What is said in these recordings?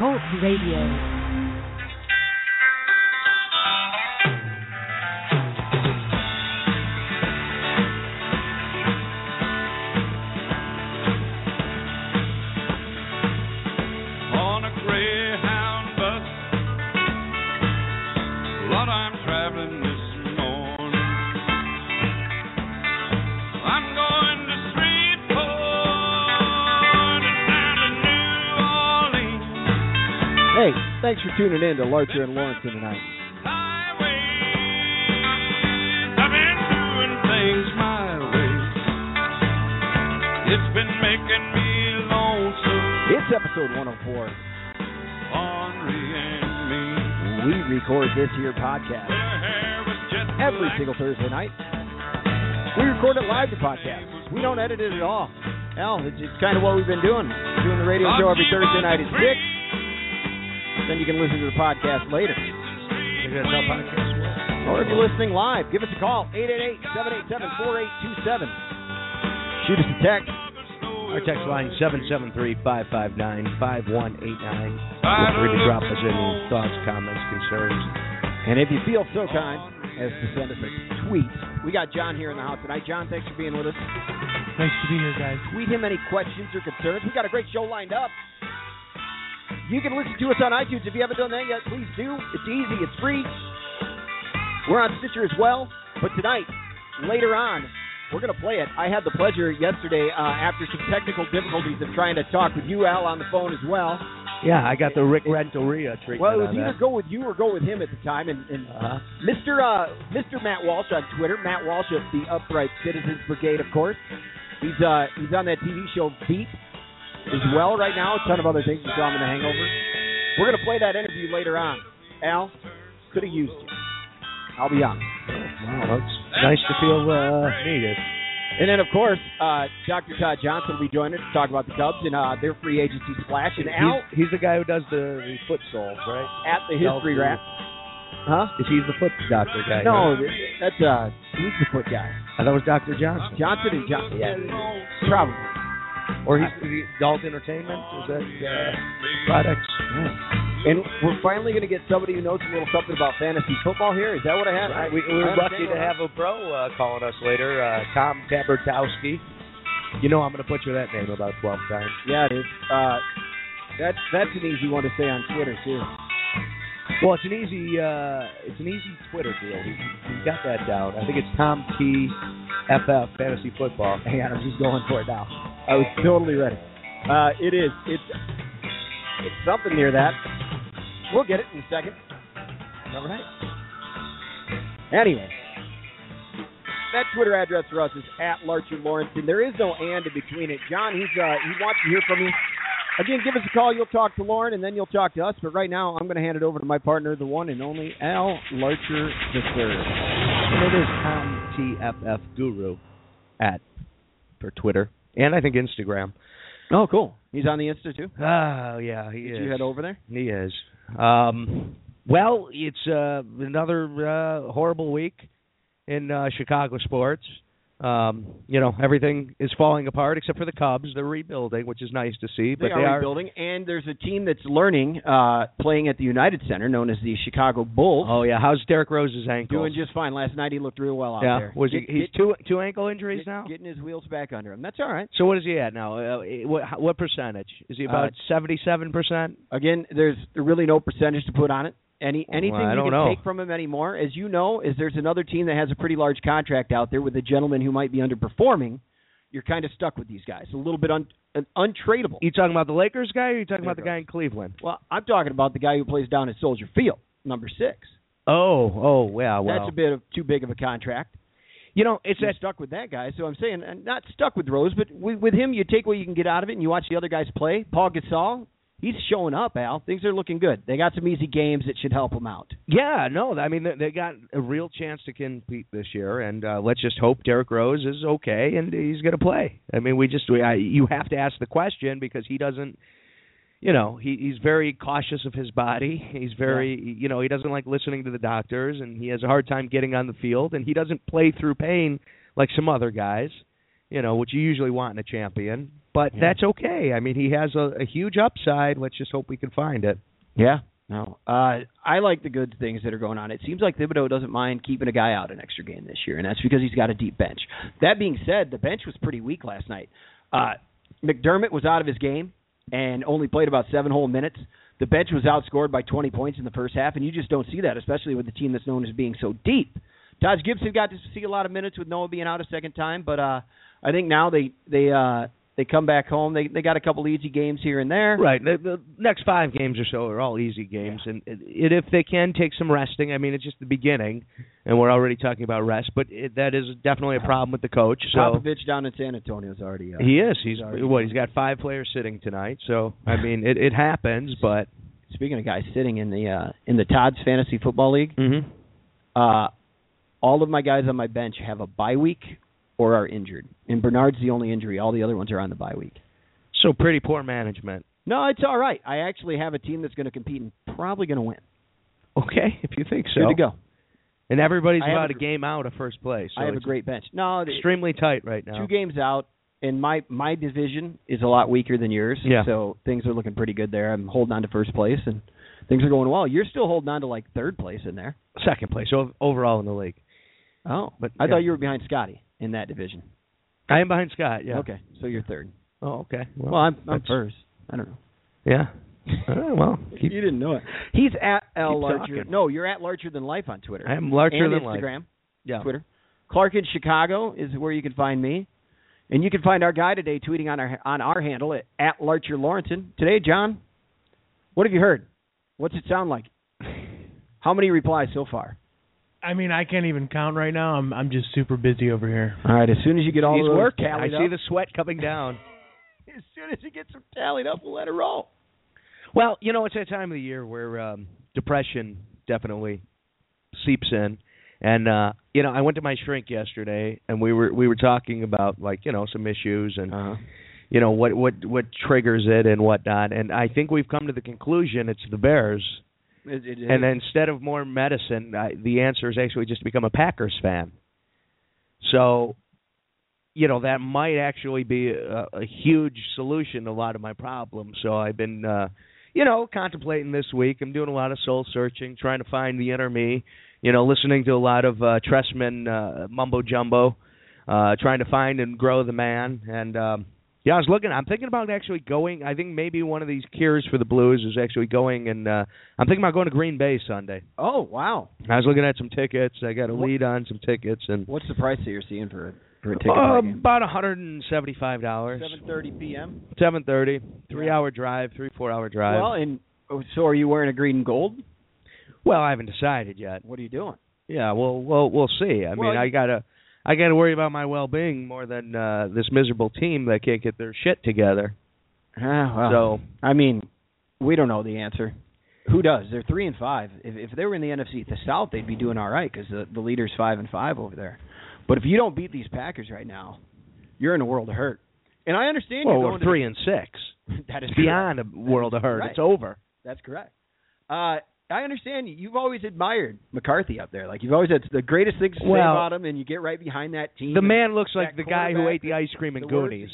Talk Radio. Thanks for tuning in to Larcher and Lorensen tonight. It's been making me lonesome. It's episode 104. We record this here podcast every single Thursday night. We record it live to podcast. We don't edit it at all. Hell, it's, it's kind of what we've been doing. Doing the radio show every Thursday night at 6. Then you can listen to the podcast later. Or if you're listening live, give us a call, 888-787-4827. Shoot us a text. Our text line, 773-559-5189. Feel free to drop us any thoughts, comments, concerns. And if you feel so kind as to send us a tweet, we got John here in the house tonight. John, thanks for being with us. Nice to be here, guys. Tweet him any questions or concerns. We got a great show lined up. You can listen to us on iTunes. If you haven't done that yet, please do. It's easy, it's free. We're on Stitcher as well. But tonight, later on, we're going to play it. I had the pleasure yesterday, uh, after some technical difficulties, of trying to talk with you, Al, on the phone as well. Yeah, I got the Rick Renteria treatment. Well, it was either that. go with you or go with him at the time. And, and Uh-huh. Mr. Uh, Mr. Matt Walsh on Twitter, Matt Walsh of the Upright Citizens Brigade, of course. He's uh, he's on that TV show Veep as well right now. A ton of other things. You saw him in The Hangover. We're gonna play that interview later on. Al could have used you. I'll be honest. Wow, that's nice to feel uh, needed. And then, of course, uh, Dr. Todd Johnson will be joining us to talk about the Cubs and uh, their free agency splash. And Al He's, he's the guy who does the, the foot soles, right? at the history wrap. Huh? Is he the foot doctor guy? No, right? that's uh, he's the foot guy. I thought it was Dr. Johnson. Johnson and Johnson. Yeah, probably. Or he's he, Adult Entertainment? Is that uh, products? And we're finally going to get somebody who knows a little something about fantasy football here. Is that what I have? I- we, we're understand lucky to have a pro uh, calling us later, uh, Tom Tabertowski. You know I'm going to butcher that name about 12 times. Yeah, it is. Uh, that's that's an easy one to say on Twitter too. Well, it's an easy uh, it's an easy Twitter deal. He, he's got that down. I think it's Tom T. FF Fantasy Football. Hang on, I'm just going for it now. I was totally ready. Uh, it is. It's it's something near that. We'll get it in a second. All right. Anyway, that Twitter address for us is at Larcher Lawrence, and there is no and in between it. John, he's uh, he wants to hear from you. Again, give us a call. You'll talk to Lauren, and then you'll talk to us. But right now, I'm going to hand it over to my partner, the one and only Al Larcher third. And it is Tom TFF Guru at for Twitter and I think Instagram. Oh, cool. He's on the Insta too. Oh yeah, he Did is. you head over there? He is. Um, well, it's uh, another uh, horrible week in uh, Chicago sports. Um, you know, everything is falling apart except for the Cubs. They're rebuilding, which is nice to see. They But are they are rebuilding, and there's a team that's learning, uh, playing at the United Center, known as the Chicago Bulls. Oh yeah, how's Derrick Rose's ankle? Doing just fine. Last night he looked real well out yeah. there. Was he? He's get- two two ankle injuries get- now. Getting his wheels back under him. That's all right. So what is he at now? Uh, what what percentage? Is he about Uh, seventy seven percent? Again, there's really no percentage to put on it. Any anything Well, you can know. take from him anymore, as you know, is there's another team that has a pretty large contract out there with a gentleman who might be underperforming. You're kind of stuck with these guys. A little bit un, un, untradeable. You talking about the Lakers guy, or you talking about the guy in Cleveland? Well, I'm talking about the guy who plays down at Soldier Field, number six. Oh, oh, yeah. Well, That's a bit of too big of a contract. you know, it's that stuck with that guy. So I'm saying, uh, not stuck with Rose, but with, with him, you take what you can get out of it, and you watch the other guys play. Paul Gasol, he's showing up. Al, things are looking good. They got some easy games that should help him out. Yeah, no, I mean they, they got a real chance to compete this year, and uh, let's just hope Derrick Rose is okay and he's going to play. I mean, we just we, I, you have to ask the question because he doesn't. You know, he he's very cautious of his body. He's very, you know, he doesn't like listening to the doctors, and he has a hard time getting on the field, and he doesn't play through pain like some other guys. You know, which you usually want in a champion. But Yeah. that's okay. I mean, he has a, a huge upside. Let's just hope we can find it. Yeah. No. Uh, I like the good things that are going on. It seems like Thibodeau doesn't mind keeping a guy out an extra game this year, and that's because he's got a deep bench. That being said, the bench was pretty weak last night. Uh, McDermott was out of his game and only played about seven whole minutes. The bench was outscored by 20 points in the first half, and you just don't see that, especially with the team that's known as being so deep. Taj Gibson got to see a lot of minutes with Noah being out a second time, but uh, I think now they they uh, they come back home. They they got a couple easy games here and there. Right. The, the next five games or so are all easy games, and it, it, if they can take some resting, I mean, it's just the beginning, and we're already talking about rest. But it, that is definitely a problem with the coach. So Popovich down in San Antonio is already. Uh, he is. He's already- what? He's got five players sitting tonight. So I mean, it it happens, but Speaking of guys sitting in the uh, in the Todd's Fantasy Football League, mm-hmm. uh, all of my guys on my bench have a bye week or are injured. And Bernard's the only injury. All the other ones are on the bye week. so pretty poor management. No, it's all right. I actually have a team that's going to compete and probably going to win. Okay, if you think so. Good to go. And everybody's I about a a game out of first place. So I have a great bench. No, extremely tight right now. two games out, and my my division is a lot weaker than yours. Yeah. So things are looking pretty good there. I'm holding on to first place, and things are going well. You're still holding on to like third place in there. Second place overall in the league. Oh, But I yeah. thought you were behind Scotty in that division. I am behind Scott. Yeah. Okay, so you're third. Oh, okay. Well, I'm, I'm first. I don't know. Yeah. Right, well, keep, you didn't know it. He's at L larger. talking. No, you're at larger than life on Twitter. I am larger and than life. Instagram, Yeah. Twitter. Clark in Chicago is where you can find me, and you can find our guy today tweeting on our on our handle at, at Larcher Lorensen. Today, John, what have you heard? What's it sound like? How many replies so far? I mean, I can't even count right now. I'm I'm just super busy over here. All right, as soon as you get all He's of those working. I tallied see the sweat coming down. as soon as you get some tallied up, we'll let it roll. Well, you know, it's that time of the year where um depression definitely seeps in. And uh you know, I went to my shrink yesterday and we were we were talking about like, you know, some issues and Uh-huh. you know, what what what triggers it and whatnot. And I think we've come to the conclusion it's the Bears. It, it, And instead of more medicine, I, the answer is actually just to become a Packers fan. So, you know, that might actually be a, a huge solution to a lot of my problems. So I've been, uh, you know, contemplating this week. I'm doing a lot of soul searching, trying to find the inner me. You know, listening to a lot of uh, Trestman uh, mumbo jumbo, uh, trying to find and grow the man. And um, yeah, I was looking. I'm thinking about actually going. I think maybe one of these cures for the Blues is actually going, and uh, I'm thinking about going to Green Bay Sunday. oh wow, I was looking at some tickets. I got a What- lead on some tickets, and what's the price that you're seeing for a for a ticket? uh, about 175 dollars. 7:30 p.m. 7:30, three Yeah. hour drive, three four hour drive. Well, and oh, so are you wearing a green and gold? well, I haven't decided yet. What are you doing? Yeah, well, we'll we'll see. I Well, mean, I gotta I gotta worry about my well being more than uh this miserable team that can't get their shit together. Ah, well, So I mean, we don't know the answer. Who does? They're three and five. If if they were in the NFC the South, they'd be doing all right because the the leader's five and five over there. But if you don't beat these Packers right now, you're in a world of hurt. And I understand well, you're going three and six. that is Beyond a world of hurt. right. It's over. That's correct. Uh, I understand you- you've always admired McCarthy up there. Like you've always had the greatest things to say about him, and you get right behind that team. The man looks like the guy who ate the ice cream in the worst- Goonies.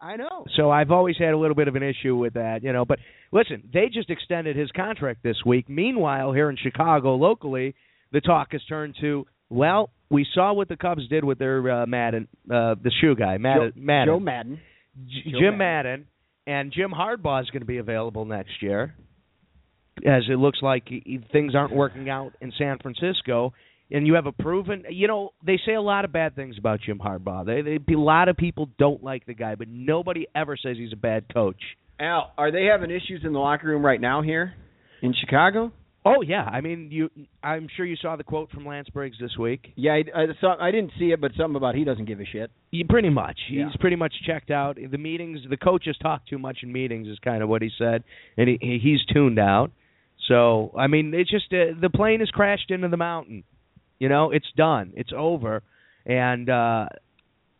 I know. So I've always had a little bit of an issue with that, you know. But listen, they just extended his contract this week. Meanwhile, here in Chicago, locally, the talk has turned to, well, we saw what the Cubs did with their uh, Maddon, uh, the shoe guy, Maddon, Joe, Maddon. Joe Maddon. J- Joe Jim Maddon. Maddon and Jim Harbaugh is going to be available next year, as it looks like things aren't working out in San Francisco. And you have a proven, you know, they say a lot of bad things about Jim Harbaugh. They, they, a lot of people don't like the guy, but nobody ever says he's a bad coach. Al, are they having issues in the locker room right now here in Chicago? Oh yeah, I mean you. I'm sure you saw the quote from Lance Briggs this week. Yeah, I, I, saw, I didn't see it, but something about he doesn't give a shit. He, pretty much, he's Yeah. pretty much checked out. The meetings, the coaches talk too much in meetings, is kind of what he said, and he he's tuned out. So I mean, it's just uh, the plane has crashed into the mountain. You know, it's done. It's over, and uh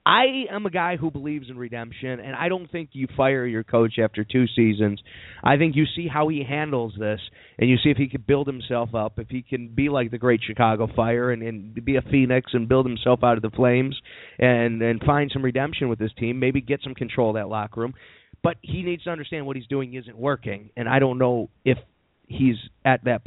I am a guy who believes in redemption, and I don't think you fire your coach after two seasons. I think you see how he handles this, and you see if he can build himself up, if he can be like the great Chicago Fire and, and be a phoenix and build himself out of the flames, and and find some redemption with this team. Maybe get some control of that locker room, but he needs to understand what he's doing isn't working, and I don't know if he's at that.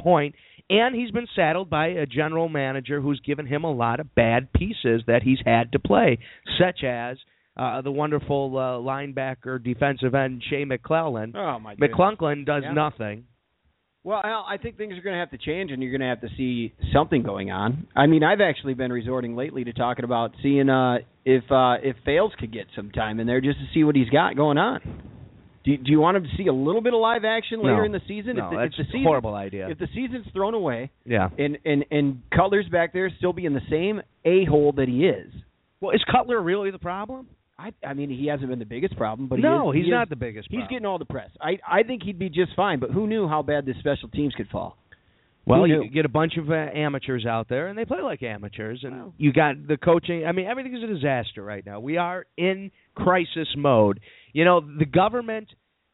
And he's been saddled by a general manager who's given him a lot of bad pieces that he's had to play, such as uh, the wonderful uh, linebacker defensive end Shea McClellin. Oh my goodness. McClunklin does Yeah. nothing. Well, Al, I think things are going to have to change, and you're going to have to see something going on. I mean, I've actually been resorting lately to talking about seeing uh, if uh, if Fales could get some time in there just to see what he's got going on. Do, do you want him to see a little bit of live action later No. in the season? No, if the, that's if the a season, horrible idea. If the season's thrown away, Yeah. and and and Cutler's back there still being the same a hole that he is. Well, is Cutler really the problem? I I mean, he hasn't been the biggest problem, but he no, is, he's he not is- the biggest. He's getting all the press. I I think he'd be just fine, but who knew how bad the special teams could fall? Well, you get a bunch of uh, amateurs out there, and they play like amateurs. And Wow. you got the coaching. I mean, everything is a disaster right now. We are in crisis mode. You know, the government,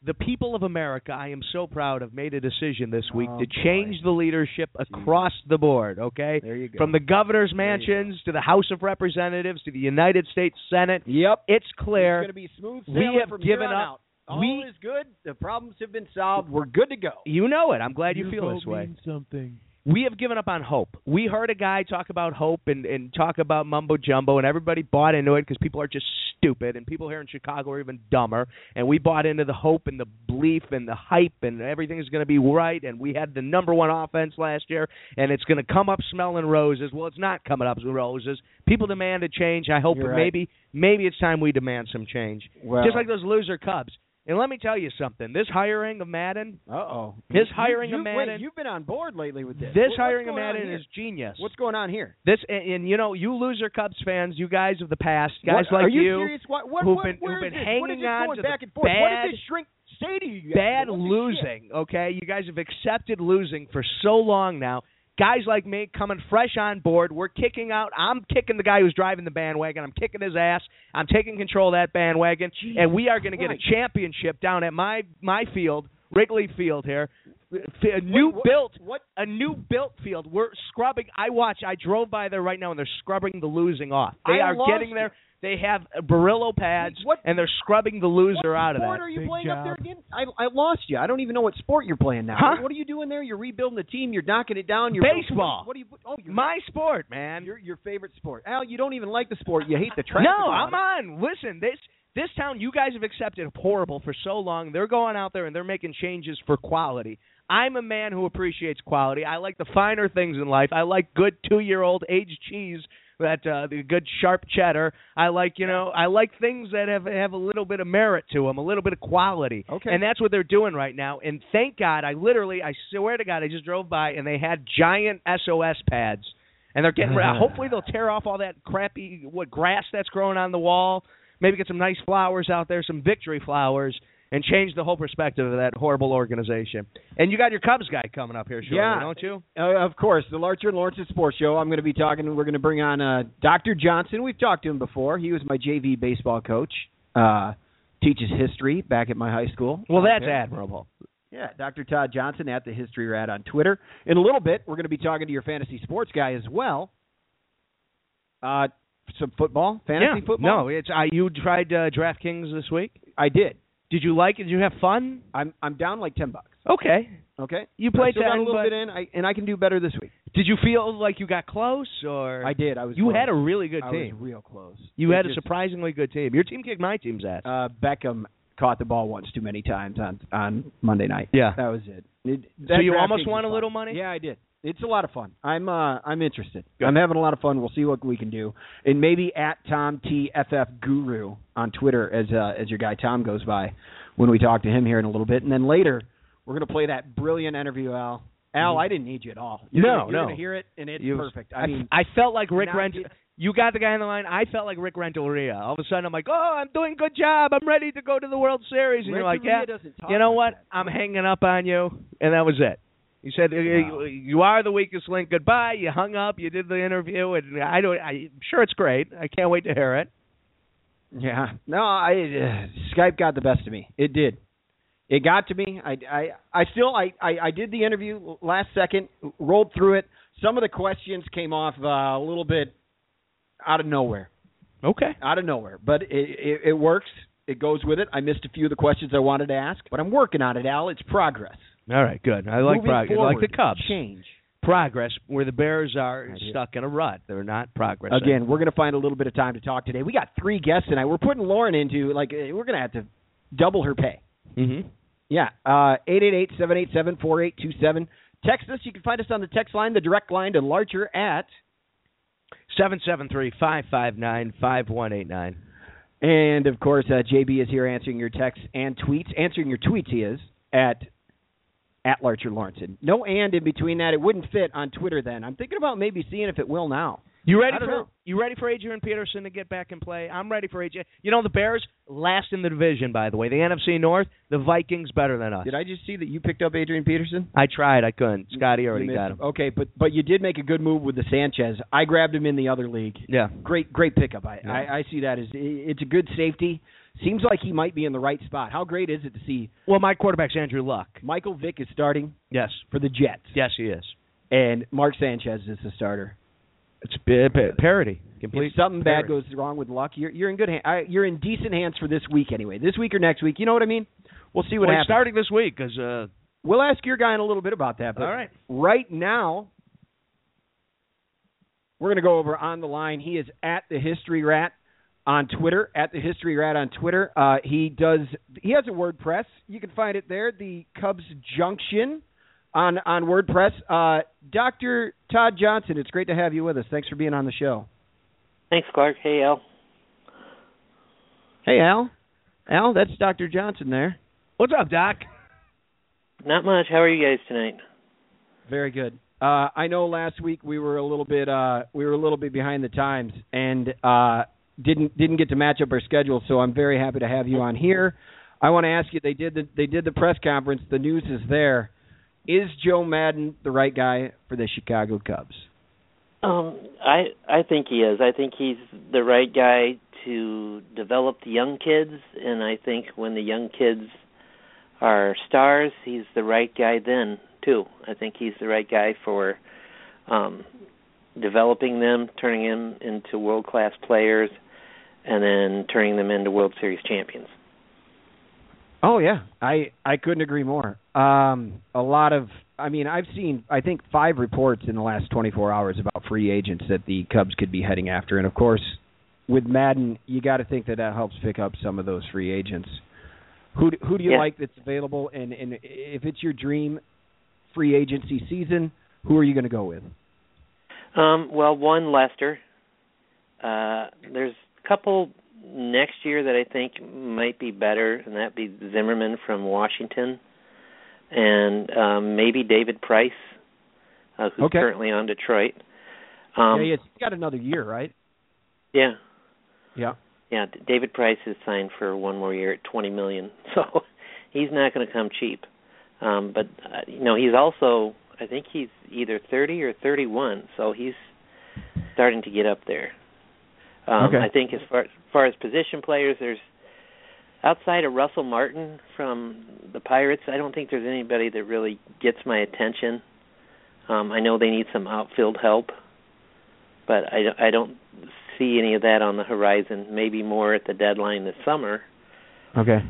the people of America, I am so proud have made a decision this week Oh, to boy. change the leadership across the board. Okay, There you go. from the governor's There you go. mansions to the House of Representatives to the United States Senate. Yep. It's clear. It's clear. going to be smooth We sailing have from given here on up. out. All We- is good. The problems have been solved. We're good to go. You know it. I'm glad you, Your feel vote this way. something. We have given up on hope. We heard a guy talk about hope and and talk about mumbo jumbo, and everybody bought into it because people are just stupid, and people here in Chicago are even dumber. And we bought into the hope and the belief and the hype, and everything is going to be right. And we had the number one offense last year, and it's going to come up smelling roses. Well, it's not coming up with roses. People demand a change. I hope right. maybe maybe it's time we demand some change, Well- just like those loser Cubs. And let me tell you something. This hiring of Maddon, Uh oh. His hiring you, of Wait, Maddon- you've been on board lately with this. this What- hiring of Maddon is genius. What's going on here? This and, and you know you loser Cubs fans, you guys of the past, guys What- like you, serious? What, what, who've been- who've been this? Hanging this on going to the back and forth? what bad- this shrink say to you? guys? bad losing. Okay, you guys have accepted losing for so long now. Guys like me coming fresh on board, we're kicking out. I'm kicking the guy who's driving the bandwagon. I'm kicking his ass. I'm taking control of that bandwagon, and we are going to get a championship down at my my field, Wrigley Field here. A new what- built What? a new built field. We're scrubbing. I watch. I drove by there right now, and they're scrubbing the losing off. They I are getting there. They have uh, Brillo pads, What- and they're scrubbing the loser out of sport that. are you Big playing up there again? I, I lost you. I don't even know what sport you're playing now. Huh? What are you doing there? You're rebuilding the team. You're knocking it down. You're Baseball. What, are you? Oh, you're, My sport, man. your your favorite sport. Al, you don't even like the sport. You hate the track. No, I'm it. on. Listen, this this town you guys have accepted horrible for so long. They're going out there and they're making changes for quality. I'm a man who appreciates quality. I like the finer things in life. I like good two year old aged cheese that uh the good sharp cheddar. I like, you know, I like things that have have a little bit of merit to them, a little bit of quality. Okay. And that's what they're doing right now. And thank God, I literally I swear to God, I just drove by and they had giant SOS pads. And they're getting rid hopefully they'll tear off all that crappy what grass that's growing on the wall. Maybe get some nice flowers out there, some victory flowers, and change the whole perspective of that horrible organization. And you got your Cubs guy coming up here shortly, Yeah. don't you? Uh, of course, the Larcher and Lawrence Sports Show. I'm going to be talking. We're going to bring on uh, Dr. Johnson. We've talked to him before. He was my JV baseball coach. Uh, teaches history back at my high school. Well, that's Okay. admirable. Yeah, Dr. Todd Johnson at the History Rat on Twitter. In a little bit, we're going to be talking to your fantasy sports guy as well. Uh, some football, fantasy yeah. football. No, it's I. You tried uh, DraftKings this week. I did. Did you like it? Did you have fun? I'm I'm down like ten bucks. Okay. Okay, You I played got a little bit in, I, and I can do better this week. Did you feel like you got close, or I did. I was. you close. had a really good team. I was real close. You It had a surprisingly good team. Your team kicked my team's ass. uh, Beckham caught the ball once too many times on on Monday night. Yeah. that was it. It- So you almost won a little money? Yeah, I did. It's a lot of fun. I'm uh I'm interested. Good. I'm having a lot of fun. We'll see what we can do. And maybe at Tom T FF Guru on Twitter as uh, as your guy Tom goes by when we talk to him here in a little bit. And then later we're gonna play that brilliant interview Al Al, I didn't need you at all. No, You're gonna, you're no. gonna hear it, and it's You- perfect. I, I, mean, I felt like Rick Rental. you- got the guy on the line. I felt like Rick Renteria. All of a sudden, I'm like, "Oh, I'm doing a good job. I'm ready to go to the World Series." And you're like, "Yeah, you know what? that. I'm hanging up on you," and that was it. You said "Uh, Wow. you are the weakest link. Goodbye. You hung up. You did the interview, and I don't. I'm sure it's great. I can't wait to hear it. Yeah. No, I uh, Skype got the best of me. It did. It got to me. I I I still I I, I did the interview last second, rolled through it. Some of the questions came off uh, a little bit out of nowhere. Okay. Out of nowhere, but it, it it works. It goes with it. I missed a few of the questions I wanted to ask, but I'm working on it, Al. It's progress. All right. Good. I like Moving progress. I like the Cubs. Change. Progress where the Bears are Right stuck in a rut. They're not progress. Again, we're going to find a little bit of time to talk today. We got three guests tonight. We're putting Lauren into like uh, we're going to have to double her pay. Mm-hmm. Yeah, uh, eight eight eight seven eight seven four eight two seven. Text us. You can find us on the text line, the direct line to Larcher at. Seven seven three five five nine five one eight nine. And of course, uh, JB is here answering your texts and tweets. Answering your tweets, he is at at Larcher Lorensen. No and in between that. It wouldn't fit on Twitter. Then I'm thinking about maybe seeing if it will now. You ready for know. you ready for Adrian Peterson to get back and play? I'm ready for Adrian. You know the Bears last in the division, by the way. The NFC North, the Vikings better than us. Did I just see that you picked up Adrian Peterson? I tried, I couldn't. Scotty already got him. Okay, but but you did make a good move with the Sanchez. I grabbed him in the other league. Yeah. Great great pickup. I, Yeah. I I see that as it's a good safety. Seems like he might be in the right spot. How great is it to see Well, my quarterback's Andrew Luck. Michael Vick is starting Yes. for the Jets, Yes, he is. and Mark Sanchez is the starter. It's a pa- parody. Complete If something bad goes wrong with Luck, you're you're in good hand. I, you're in decent hands for this week anyway. This week or next week, you know what I mean? We'll see what well, happens. starting this week because uh, We'll ask your guy in a little bit about that. But All right. Right now, we're going to go over on the line. He is at the History Rat on Twitter. At the History Rat on Twitter. Uh, he does. He has a WordPress. You can find it there. The Cubs Junction on on WordPress. Uh, Doctor Todd Johnson. It's great to have you with us. Thanks for being on the show. Thanks, Clark. Hey, Al. Hey Al. Al, that's Doctor Johnson there. what's up, Doc? Not much. How are you guys tonight? Very good. Uh, I know last week we were a little bit uh, we were a little bit behind the times and uh, didn't didn't get to match up our schedule. So I'm very happy to have you on here. I want to ask you. They did the they did the press conference. The news is there. Is Joe Maddon the right guy for the Chicago Cubs? Um, I I think he is. I think he's the right guy to develop the young kids, and I think when the young kids are stars, he's the right guy then too. I think he's the right guy for um developing them, turning them into world class players, and then turning them into World Series champions. Oh yeah, I I couldn't agree more. Um, a lot of, I mean, I've seen I think five reports in the last 24 hours about free agents that the Cubs could be heading after, and of course, with Maddon, you got to think that that helps pick up some of those free agents. Who do- who do you Yeah. like that's available, and and if it's your dream free agency season, who are you going to go with? Um, well, one Lester. Uh, there's couple next year that I think might be better, and that'd be Zimmerman from Washington, and um, maybe David Price, uh, who's Okay. currently on Detroit. Um, yeah, he's got another year, right? yeah, Yeah. yeah. David Price is signed for one more year at twenty million, so he's not going to come cheap. Um, but uh, you know, he's also I think he's either thirty or thirty-one, so he's starting to get up there. Um, Okay. I think as far as far as position players, there's outside of Russell Martin from the Pirates. I don't think there's anybody that really gets my attention. Um, I know they need some outfield help, but I, don't- I don't see any of that on the horizon. Maybe more at the deadline this summer. Okay.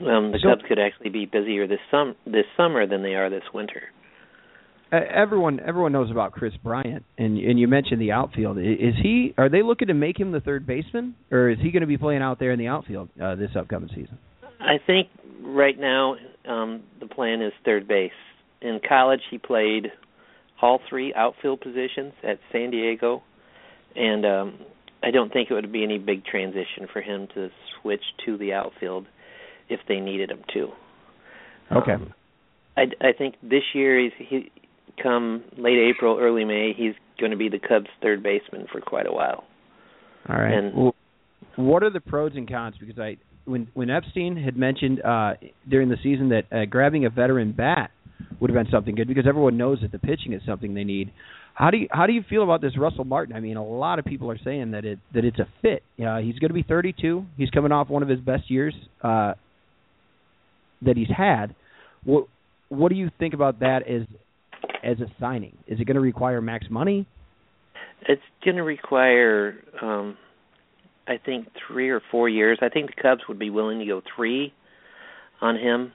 Um, the So- Cubs could actually be busier this sum this summer than they are this winter. Everyone everyone knows about Kris Bryant, and and you mentioned the outfield. Is he? Are they looking to make him the third baseman, or is he going to be playing out there in the outfield uh, this upcoming season? I think right now um, the plan is third base. In college, he played all three outfield positions at San Diego, and um, I don't think it would be any big transition for him to switch to the outfield if they needed him to. Okay. Um, I, I think this year he's he come late April, early May, he's going to be the Cubs' third baseman for quite a while. All right. And- well, what are the pros and cons? Because I when when Epstein had mentioned uh, during the season that uh, grabbing a veteran bat would have been something good because everyone knows that the pitching is something they need. How do you how do you feel about this Russell Martin? I mean, a lot of people are saying that it that it's a fit. Uh, he's going to be 32. He's coming off one of his best years uh, that he's had. What what do you think about that as as a signing? Is it going to require max money? It's going to require, um, I think, three or four years. I think the Cubs would be willing to go three on him.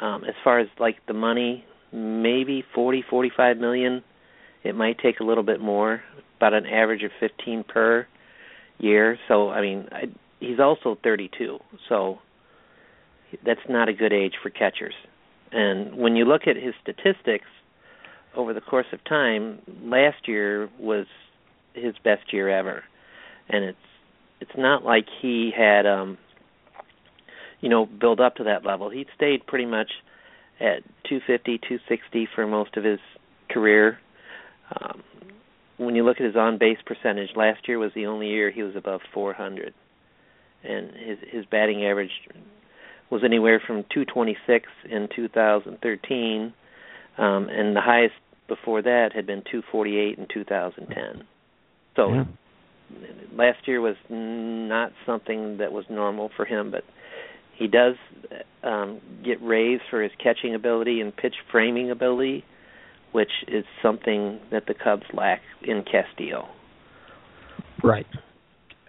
Um, as far as like the money, maybe forty, forty-five million. It might take a little bit more, about an average of fifteen per year. So, I mean, I, he's also thirty-two. So that's not a good age for catchers. And when you look at his statistics over the course of time, last year was his best year ever. And it's it's not like he had um you know built up to that level. He stayed pretty much at 250, 260 for most of his career. Um when you look at his on base percentage, last year was the only year he was above 400. And his his batting average was anywhere from 226 in 2013, um, and the highest before that had been 248 in 2010. So Yeah. last year was not something that was normal for him, but he does um, get raised for his catching ability and pitch framing ability, which is something that the Cubs lack in Castillo. Right.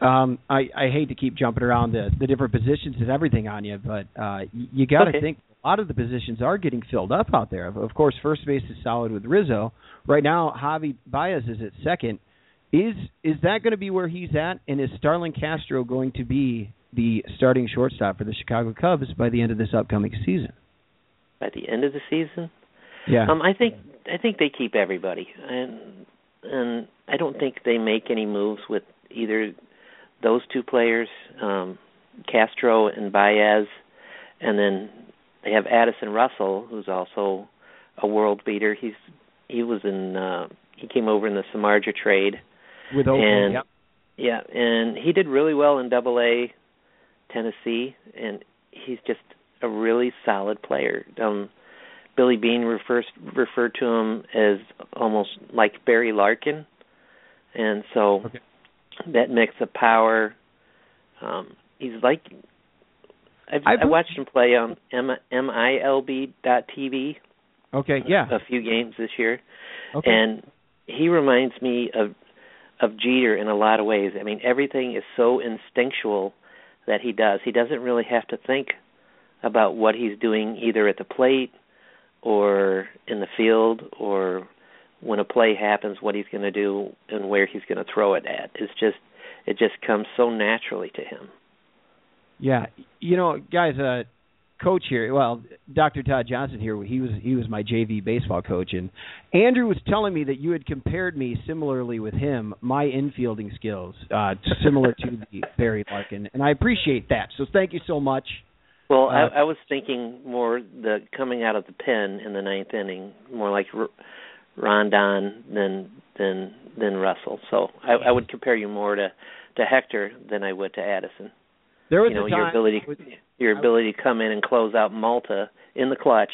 Um, I I hate to keep jumping around the the different positions and everything on you, but uh, y- you got to Okay. think a lot of the positions are getting filled up out there. Of, of course, first base is solid with Rizzo. Right now, Javi Baez is at second. Is is that going to be where he's at? And is Starlin Castro going to be the starting shortstop for the Chicago Cubs by the end of this upcoming season? By the end of the season, Yeah. Um, I think I think they keep everybody, and and I don't think they make any moves with either those two players, um, Castro and Baez, and then they have Addison Russell, who's also a world beater. He's he was in uh, he came over in the Samardzija trade, with Oakland. and yep. yeah, and he did really well in Double A, Tennessee, and he's just a really solid player. Um, Billy Beane refers referred to him as almost like Barry Larkin, and so Okay. that mix of power. Um, he's like I've, I've I watched him play on M MILB dot TV Okay. Yeah. a few games this year, Okay. and he reminds me of of Jeter in a lot of ways. I mean, everything is so instinctual that he does. He doesn't really have to think about what he's doing either at the plate or in the field or when a play happens what he's going to do and where he's going to throw it at. It's just it just comes so naturally to him. Yeah, you know, guys, uh coach here, well, Dr. Todd Johnson here, he was he was my JV baseball coach and Andrew was telling me that you had compared me similarly with him, my infielding skills, uh similar to the Barry Larkin, and I appreciate that. So thank you so much. Well, Uh, I, I was thinking more the coming out of the pen in the ninth inning, more like R- Rondon than than than Russell. So I, I would compare you more to to Hector than I would to Addison. There was You know, a your time ability your ability to come in and close out Malta in the clutch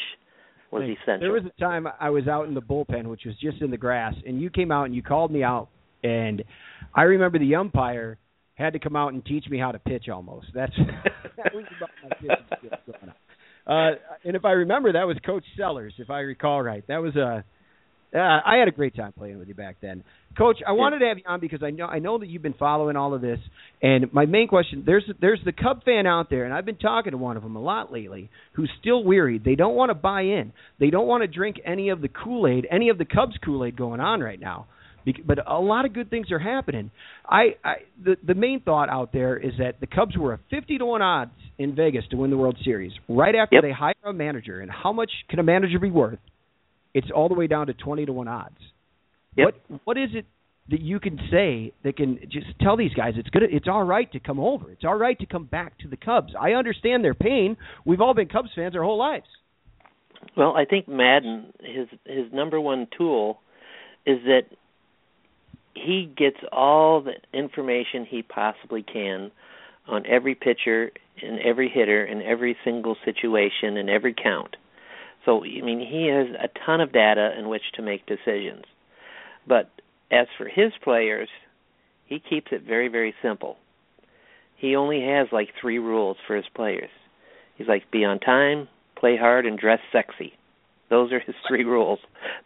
was Hey, essential. There was a time I was out in the bullpen, which was just in the grass, and you came out and you called me out, and I remember the umpire had to come out and teach me how to pitch. Almost that's that was about my pitching skills going on. Uh, and if I remember, that was Coach Sellers, if I recall right. That was a. Uh, I had a great time playing with you back then, Coach. I wanted to have you on because I know I know that you've been following all of this. And my main question there's there's the Cub fan out there, and I've been talking to one of them a lot lately, who's still wearied. They don't want to buy in. They don't want to drink any of the Kool Aid, any of the Cubs Kool Aid going on right now. But a lot of good things are happening. I, I the the main thought out there is that the Cubs were a fifty to one odds in Vegas to win the World Series right after Yep. they hire a manager. And how much can a manager be worth? It's all the way down to twenty to one odds. Yep. What what is it that you can say that can just tell these guys it's gonna it's all right to come over. It's all right to come back to the Cubs. I understand their pain. We've all been Cubs fans our whole lives. Well, I think Maddon his his number one tool is that he gets all the information he possibly can on every pitcher and every hitter and every single situation and every count. So I mean he has a ton of data in which to make decisions. But as for his players, he keeps it very very simple. He only has like 3 rules for his players. He's like be on time, play hard and dress sexy. Those are his three rules.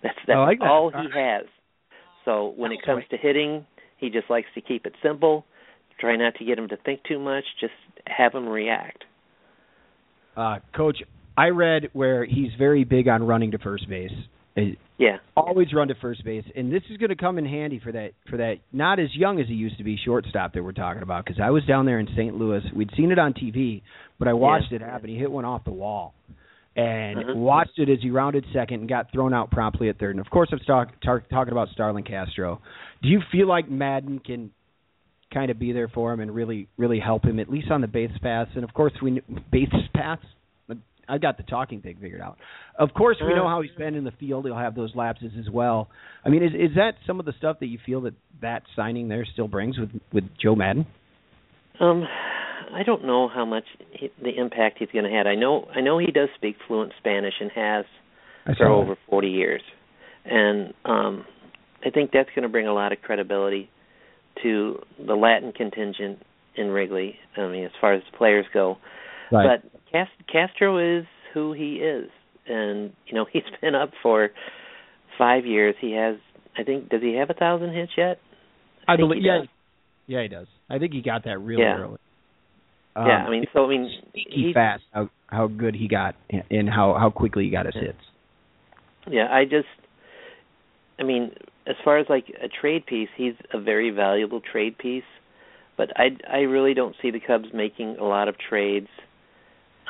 That's that's like that. all he has. So when it comes to hitting, he just likes to keep it simple. Try not to get him to think too much. Just have him react. Uh, Coach, I read where he's very big on running to first base. Uh, Yeah. Always run to first base, and this is going to come in handy for that for that not as young as he used to be shortstop that we're talking about. Because I was down there in St. Louis, we'd seen it on TV, but I watched it happen. He hit one off the wall, and Uh-huh. watched it as he rounded second and got thrown out promptly at third. And of course, I'm talk, talk, talking about Starlin Castro. Do you feel like Maddon can kind of be there for him and really really help him at least on the base paths? And of course, we base paths. I got the talking thing figured out. Of course, we know how he's been in the field. He'll have those lapses as well. I mean, is is that some of the stuff that you feel that that signing there still brings with with Joe Maddon? Um, I don't know how much he, the impact he's going to have. I know I know he does speak fluent Spanish and has for saw over 40 years, and um, I think that's going to bring a lot of credibility to the Latin contingent in Wrigley. I mean, as far as the players go, Right. but Cast- Castro is who he is, and you know he's been up for five years. He has, I think, does he have a thousand hits yet? I, think believe. Yeah, does. yeah, he does. I think he got that really Yeah. early. yeah, Um, I mean, so I mean, he's fast how how good he got and- and how how quickly he got his Yeah. hits. Yeah, I just I mean, as far as like a trade piece, he's a very valuable trade piece, but I I really don't see the Cubs making a lot of trades.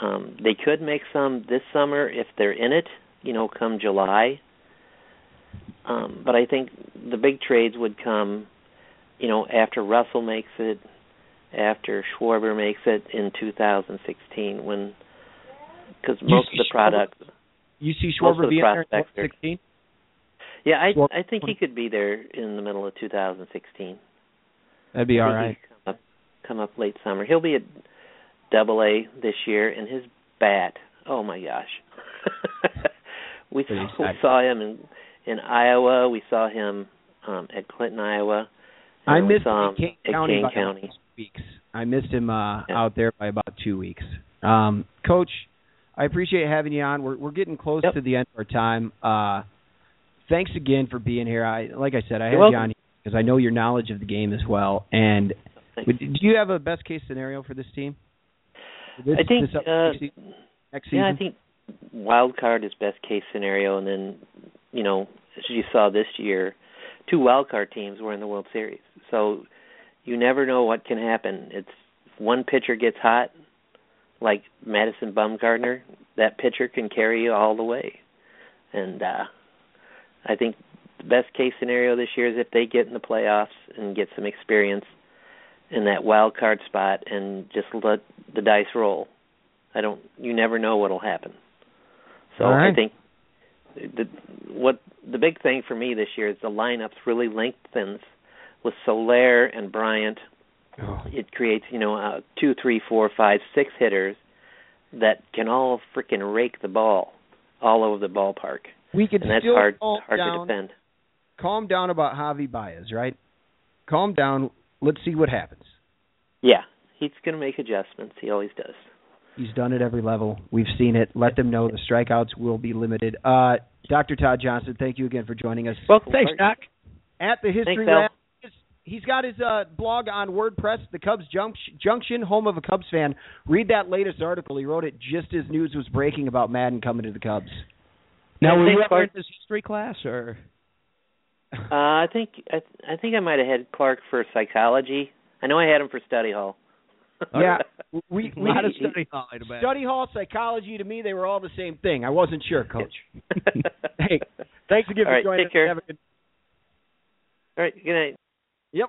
Um they could make some this summer if they're in it, you know, come July. Um but I think the big trades would come, you know, after Russell makes it, after Schwarber makes it in 2016 when cuz most of the Schwarber- product You see Schwarber of the being there in 2016? Yeah, I I think he could be there in the middle of 2016. That'd be all right. Come up, come up late summer. He'll be at Double A this year, and his bat. Oh my gosh, we saw, saw him in in Iowa. We saw him um at Clinton, Iowa. I missed him him in Kane at County Kane County. weeks. I missed him uh, Yeah. out there by about two weeks. Um, Coach, I appreciate having you on. We're we're getting close Yep. to the end of our time. Uh, thanks again for being here. I like I said, I had You're you welcome. on because I know your knowledge of the game as well. And Thanks. do you have a best case scenario for this team? This, I think uh, season? Yeah, I think wild card is best case scenario, and then you know, as you saw this year, two wild card teams were in the World Series, so you never know what can happen. It's one pitcher gets hot, like Madison Bumgarner, that pitcher can carry you all the way, and uh I think the best case scenario this year is if they get in the playoffs and get some experience in that wild card spot and just let the dice roll. I don't. You never know what'll happen. So right. I think the what the big thing for me this year is the lineups really lengthens with Soler and Bryant. Oh, It creates you know uh, two, three, four, five, six hitters that can all freaking rake the ball all over the ballpark, we could and that's still hard calm hard down, to defend. Calm down about Javi Baez, right? Calm down. Let's see what happens. Yeah, he's going to make adjustments. He always does. He's done it every level. We've seen it. Let them know the strikeouts will be limited. Uh, Dr. Todd Johnson, thank you again for joining us. Well, thanks, Doc. At the History Thanks, Lab, he's- he's got his uh, blog on WordPress, the Cubs Junction, home of a Cubs fan. Read that latest article. He wrote it just as news was breaking about Maddon coming to the Cubs. Now, I were you ever Clark- in this history class, or Uh, I think I, I think I might have had Clark for psychology. I know I had him for study hall. Yeah, we, a we lot of study hall, I'd imagine. study hall psychology to me they were all the same thing. I wasn't sure, Coach. hey, thanks again for All right, joining take us. care. Have a good All right, good night. Yep.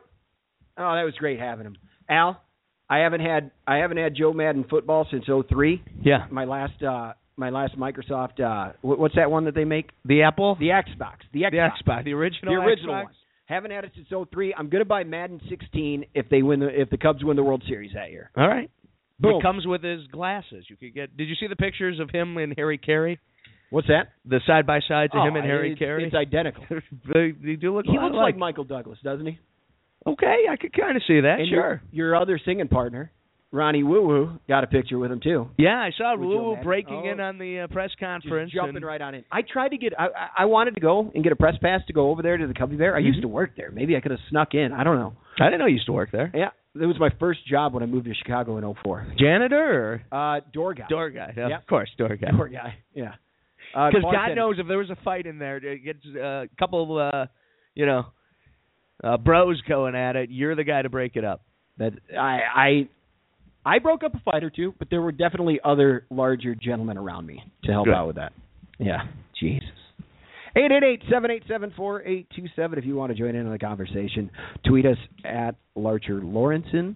Oh, that was great having him. Al, I haven't had I haven't had Joe Madden football since '03. Yeah. My last uh my last Microsoft. Uh, what, what's that one that they make? The Apple, The Xbox. The Xbox. the Xbox, the original, the original Xbox? one. Haven't had it since '03. I'm gonna buy Madden 16 if they win the if the Cubs win the World Series that year. All right. Boom. It comes with his glasses. You could get. Did you see the pictures of him and Harry Caray? What's that? The side by sides of him Oh, and Harry it's, Caray. It's identical. they, they do look. he looks alike. like Michael Douglas, doesn't he? Okay, I could kind of see that. and sure. Your, your other singing partner, Ronnie Woo Woo, got a picture with him too. Yeah, I saw Woo Woo breaking Oh. in on the uh, press conference. Jumping right on in. I tried to get. I, I wanted to go and get a press pass to go over there to the Cubby Bear. I Mm-hmm. used to work there. Maybe I could have snuck in. I don't know. I didn't know you used to work there. Yeah, it was my first job when I moved to Chicago in '04. Janitor Uh, door guy. door guy? Yep. Of course, door guy. Door guy. Yeah. Uh, Because God knows if there was a fight in there, it gets uh, a couple, uh, you know, uh, bros going at it. You're the guy to break it up. that I I broke up a fight or two, but there were definitely other larger gentlemen around me to help Good. out with that. Yeah. Jesus. Eight eight eight seven eight seven four eight two seven. If you want to join in on the conversation, tweet us at Larcher Lorensen.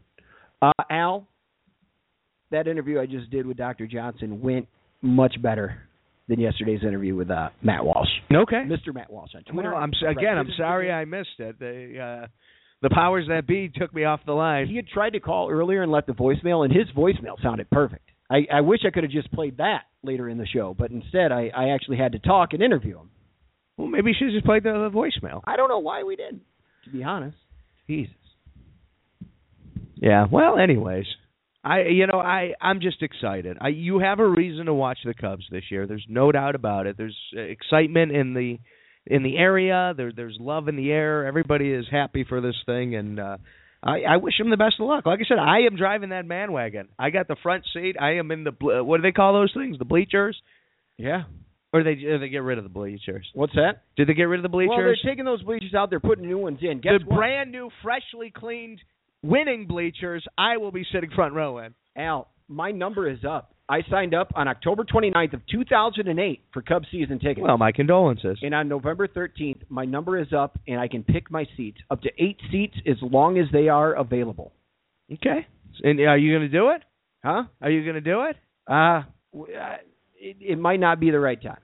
Uh, Al, that interview I just did with Dr. Johnson went much better than yesterday's interview with uh, Matt Walsh, Okay. Mr. Matt Walsh on Twitter. Well, I'm again. I'm sorry I missed it. The uh, the powers that be took me off the line. He had tried to call earlier and left a voicemail, and his voicemail sounded perfect. I, I wish I could have just played that later in the show, but instead I, I actually had to talk and interview him. Well, maybe you should have just play the, the voicemail. I don't know why we did, to be honest. Jesus. Yeah. Well, anyways, I you know I I'm just excited. I you have a reason to watch the Cubs this year. There's no doubt about it. There's uh, excitement in the in the area. There there's love in the air. Everybody is happy for this thing, and uh, I I wish them the best of luck. Like I said, I am driving that man wagon. I got the front seat. I am in the what do they call those things? The bleachers. Yeah. Or they or they get rid of the bleachers? What's that? Did they get rid of the bleachers? Well, they're taking those bleachers out. They're putting new ones in. Guess the what? brand new, freshly cleaned, winning bleachers. I will be sitting front row in. Al, my number is up. I signed up on October 29th of 2008 for Cubs season tickets. Well, my condolences. and on November 13th, my number is up, and I can pick my seats up to eight seats as long as they are available. Okay. And are you going to do it? Huh? Are you going to do it? Uh, uh, it, it might not be the right time.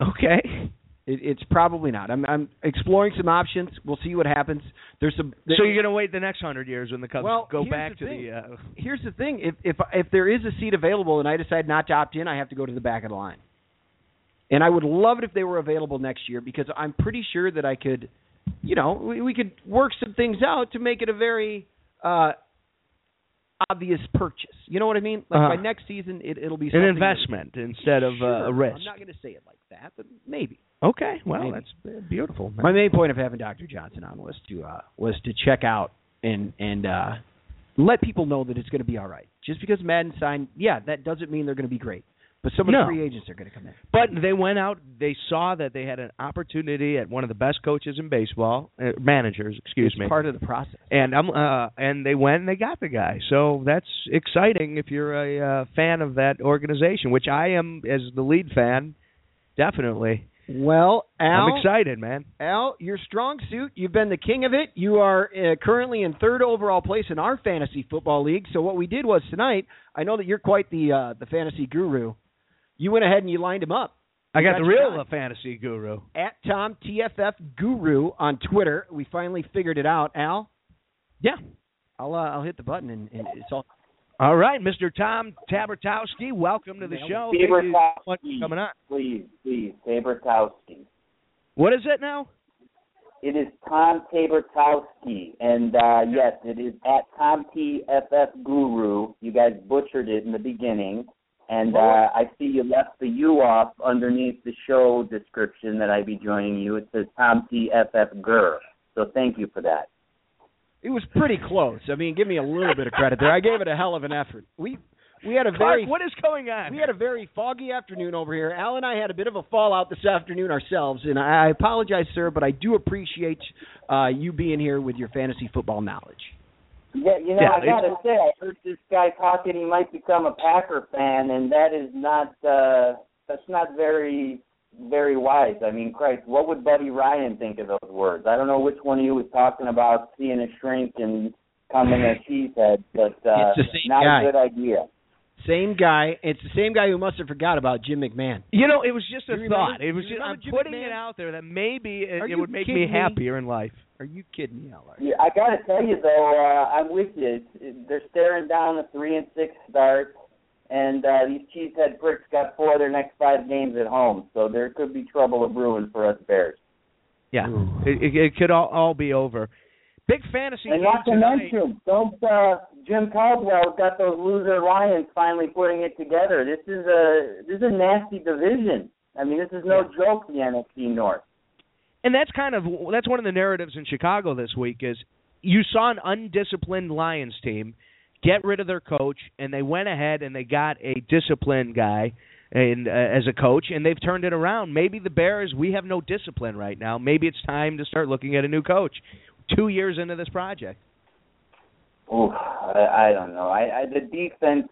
Okay. It, it's probably not. I'm, I'm exploring some options. We'll see what happens. There's some. so you're going to wait the next hundred years when the Cubs Well, go back the to thing. the. Uh, Here's the thing: if if if there is a seat available and I decide not to opt in, I have to go to the back of the line. And I would love it if they were available next year because I'm pretty sure that I could, you know, we, we could work some things out to make it a very uh obvious purchase. You know what I mean? Like Uh-huh. by next season, it, it'll be an something investment instead of Sure. uh, a risk. I'm not going to say it like that, but maybe. Okay. Well, Maybe. that's uh, beautiful. man. My main point of having Dr. Johnson on was to uh, was to check out and and uh, let people know that it's going to be all right. Just because Maddon signed, yeah, that doesn't mean they're going to be great. But some of No. the free agents are going to come in. But they went out. They saw that they had an opportunity at one of the best coaches in baseball, uh, managers, excuse it's me. part of the process. and I'm uh and they went and they got the guy. So that's exciting if you're a uh, fan of that organization, which I am as the lead fan, definitely. Well, Al, I'm excited, man. Al, your strong suit. You've been the king of it. You are uh, currently in third overall place in our fantasy football league. So what we did was tonight. I know that you're quite the uh, the fantasy guru. You went ahead and you lined him up. I You got the real guy. uh, fantasy guru. at Tom TFF Guru on Twitter. We finally figured it out. Al, Yeah. I'll uh, I'll hit the button and, and it's all. All right, Mr. Tom Tabertowski, welcome to the show. Thank you so much for coming on. Please, please, Tabertowski. What is it now? It is Tom Tabertowski, and uh, yes, it is at Tom TFF Guru. You guys butchered it in the beginning, and uh, I see you left the U off underneath the show description that I be joining you. It says Tom TFF Gur. So thank you for that. It was pretty close. I mean, give me a little bit of credit there. I gave it a hell of an effort. We we had a Clark, very what is going on? we had a very foggy afternoon over here. Al and I had a bit of a fallout this afternoon ourselves, and I apologize, sir, but I do appreciate uh, you being here with your fantasy football knowledge. Yeah, you know, Yeah, I gotta say, I heard this guy talking. He might become a Packer fan, and that is not uh that's not very very wise. I mean, Christ, what would Buddy Ryan think of those words? I don't know which one of you was talking about seeing a shrink and coming a cheesehead, but uh, It's the same not guy. a good idea. Same guy. It's the same guy who must have forgot about Jim McMahon. You know, it was just a You remember- thought. It was just I'm Jim putting McMahon? it out there that maybe it, it would make me kidding me? happier in life. Are you kidding me, Eller? Yeah, I gotta tell you though, uh, I'm with you. They're staring down a three and six start, and uh, these cheesehead pricks got four of their next five games at home, so there could be trouble of brewing for us Bears. Yeah, it, it, it could all, all be over. Big fantasy And not to tonight. mention, don't uh, Jim Caldwell got those loser Lions finally putting it together. This is a this is a nasty division. I mean, this is no joke. The NFC North. And that's kind of that's one of the narratives in Chicago this week is you saw an undisciplined Lions team get rid of their coach and they went ahead and they got a disciplined guy and uh, as a coach and they've turned it around. Maybe the Bears we have no discipline right now. Maybe it's time to start looking at a new coach. 2 years into this project. Ooh, I, I don't know. I, I the defense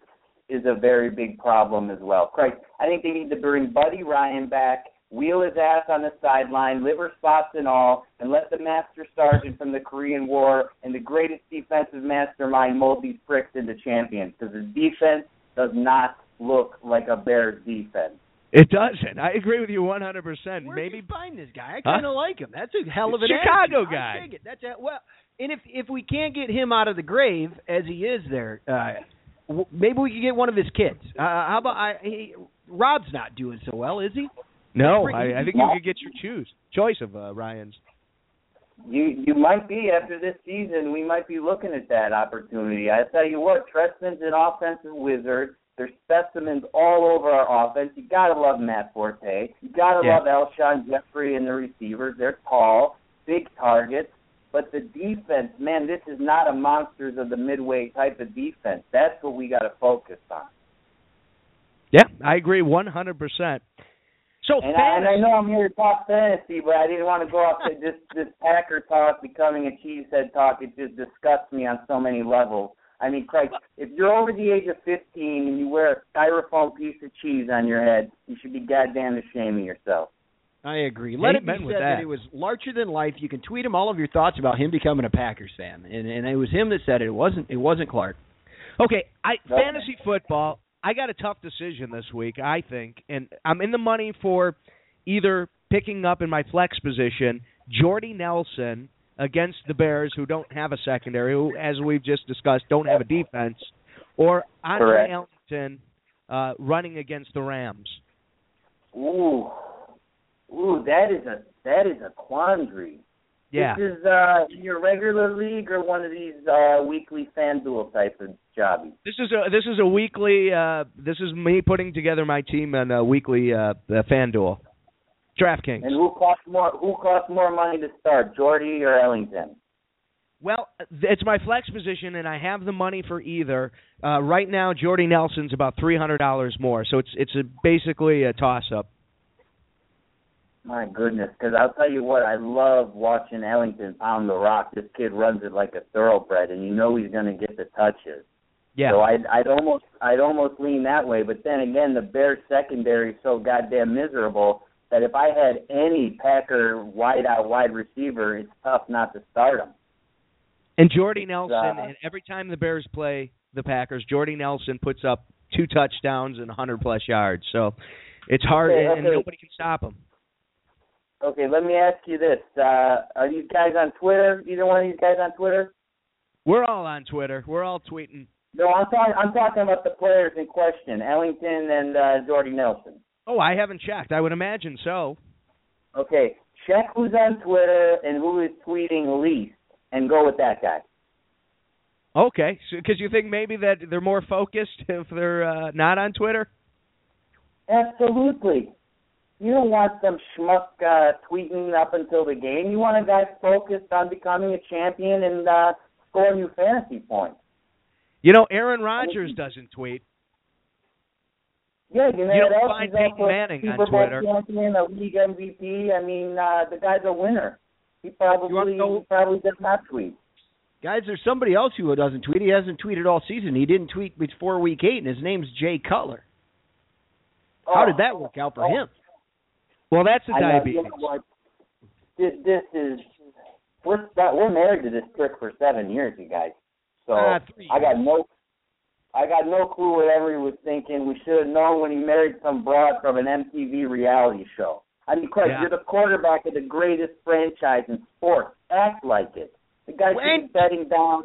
is a very big problem as well. Christ, I think they need to bring Buddy Ryan back, wheel his ass on the sideline, liver spots and all, and let the master sergeant from the Korean War and the greatest defensive mastermind mold these pricks into champions. Because the defense does not look like a Bears defense. It doesn't. I agree with you 100%. Where'd Maybe you find this guy? I kind of like him. That's a hell of an Chicago attitude. guy. I it. That's a, well, and if if we can't get him out of the grave as he is there, uh, w- maybe we could get one of his kids. Uh, how about I? He, Rod's not doing so well, is he? No, I, I think you could get your choose choice of uh, Ryan's. You you might be after this season. We might be looking at that opportunity. I tell you what, Trestman's an offensive wizard. There's specimens all over our offense. You gotta love Matt Forte. You gotta Yeah. love Alshon Jeffery and the receivers. They're tall, big targets. But the defense, man, this is not a monsters of the midway type of defense. That's what we got to focus on. Yeah, I agree 100%. So And I, and I know I'm here to talk fantasy, but I didn't want to go off to this this Packer talk becoming a cheesehead talk. It just disgusts me on so many levels. I mean, Christ, if you're over the age of 15 and you wear a styrofoam piece of cheese on your head, you should be goddamn ashamed of yourself. I agree. Let it be said that. that. it was larger than life. You can tweet him all of your thoughts about him becoming a Packers fan, and and it was him that said it. It wasn't it wasn't Clark. Okay, I Okay. fantasy football. I got a tough decision this week, I think, and I'm in the money for either picking up in my flex position Jordy Nelson against the Bears, who don't have a secondary, who, as we've just discussed, don't have a defense, or Andre Ellington uh, running against the Rams. Ooh, ooh, that is a that is a quandary. Yeah. This is uh your regular league or one of these uh weekly FanDuel type of jobbies. This is a this is a weekly. Uh, this is me putting together my team on a weekly uh, uh, FanDuel, DraftKings. And who costs more? Who costs more money to start, Jordy or Ellington? Well, it's my flex position, and I have the money for either. Uh, right now, Jordy Nelson's about three hundred dollars more, so it's it's a, basically a toss up. My goodness, because I'll tell you what, I love watching Ellington pound the rock. This kid runs it like a thoroughbred, and you know he's going to get the touches. Yeah, So I'd, I'd almost, I'd almost lean that way. But then again, the Bears secondary is so goddamn miserable that if I had any Packer wide out wide receiver, it's tough not to start him. and Jordy Nelson, uh, and every time the Bears play the Packers, Jordy Nelson puts up two touchdowns and hundred plus yards. So it's hard, Okay, and okay. nobody can stop him. Okay, let me ask you this: uh, Are these guys on Twitter? Either one of these guys on Twitter? We're all on Twitter. We're all tweeting. No, I'm talking. I'm talking about the players in question, Ellington and uh, Jordy Nelson. Oh, I haven't checked. I would imagine so. Okay, check who's on Twitter and who is tweeting least, and go with that guy. Okay, because you think maybe that they're more focused if they're uh, not on Twitter. Absolutely. You don't want some schmuck uh, tweeting up until the game. You want a guy focused on becoming a champion and uh, scoring you fantasy points. You know, Aaron Rodgers doesn't tweet. Yeah, you know You don't find He's Peyton Manning on Twitter. champion, a league MVP. I mean, uh, the guy's a winner. He probably You he probably does not tweet. Guys, there's somebody else who doesn't tweet. He hasn't tweeted all season. He didn't tweet before week eight, and his name's Jay Cutler. How Oh. did that work out for Oh. him? Well, that's the I know, diabetes. you know what? This, this is we're we're married to this trick for seven years, you guys. So Uh, I got no I got no clue whatever he was thinking. We should have known when he married some broad from an MTV reality show. I mean, Craig, Yeah. you're the quarterback of the greatest franchise in sports. Act like it. The guy should When- be down.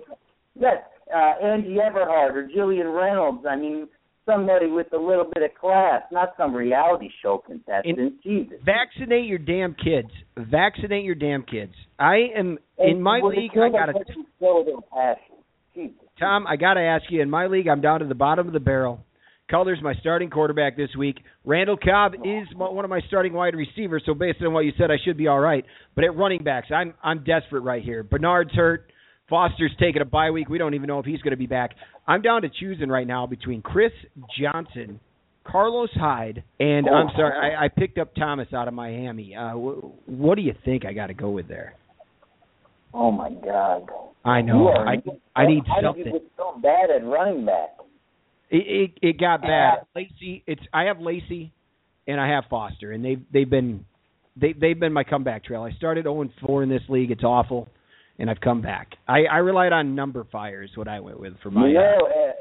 Yes, uh, Andy Everhart or Jillian Reynolds. I mean, somebody with a little bit of class, not some reality show contestant. Jesus. Vaccinate your damn kids. Vaccinate your damn kids. I am in my league. I got that to makes you show their passion. Jesus. Tom. I got to ask you. In my league, I'm down to the bottom of the barrel. Color's my starting quarterback this week. Randall Cobb oh. is my, one of my starting wide receivers. So based on what you said, I should be all right. But at running backs, I'm I'm desperate right here. Bernard's hurt. Foster's taking a bye week. We don't even know if he's going to be back. I'm down to choosing right now between Chris Johnson, Carlos Hyde, and I'm sorry, I, I picked up Thomas out of Miami. Uh, wh- what do you think I got to go with there? Oh my God. I know. Are- I I need How did something. you get so bad at running back? It, it it got bad. Lacy, it's I have Lacy, and I have Foster, and they've they've been they they've been my comeback trail. I started 0 and 4 in this league. It's awful, and I've come back. I I relied on number fires. What I went with for my. you uh, know, uh,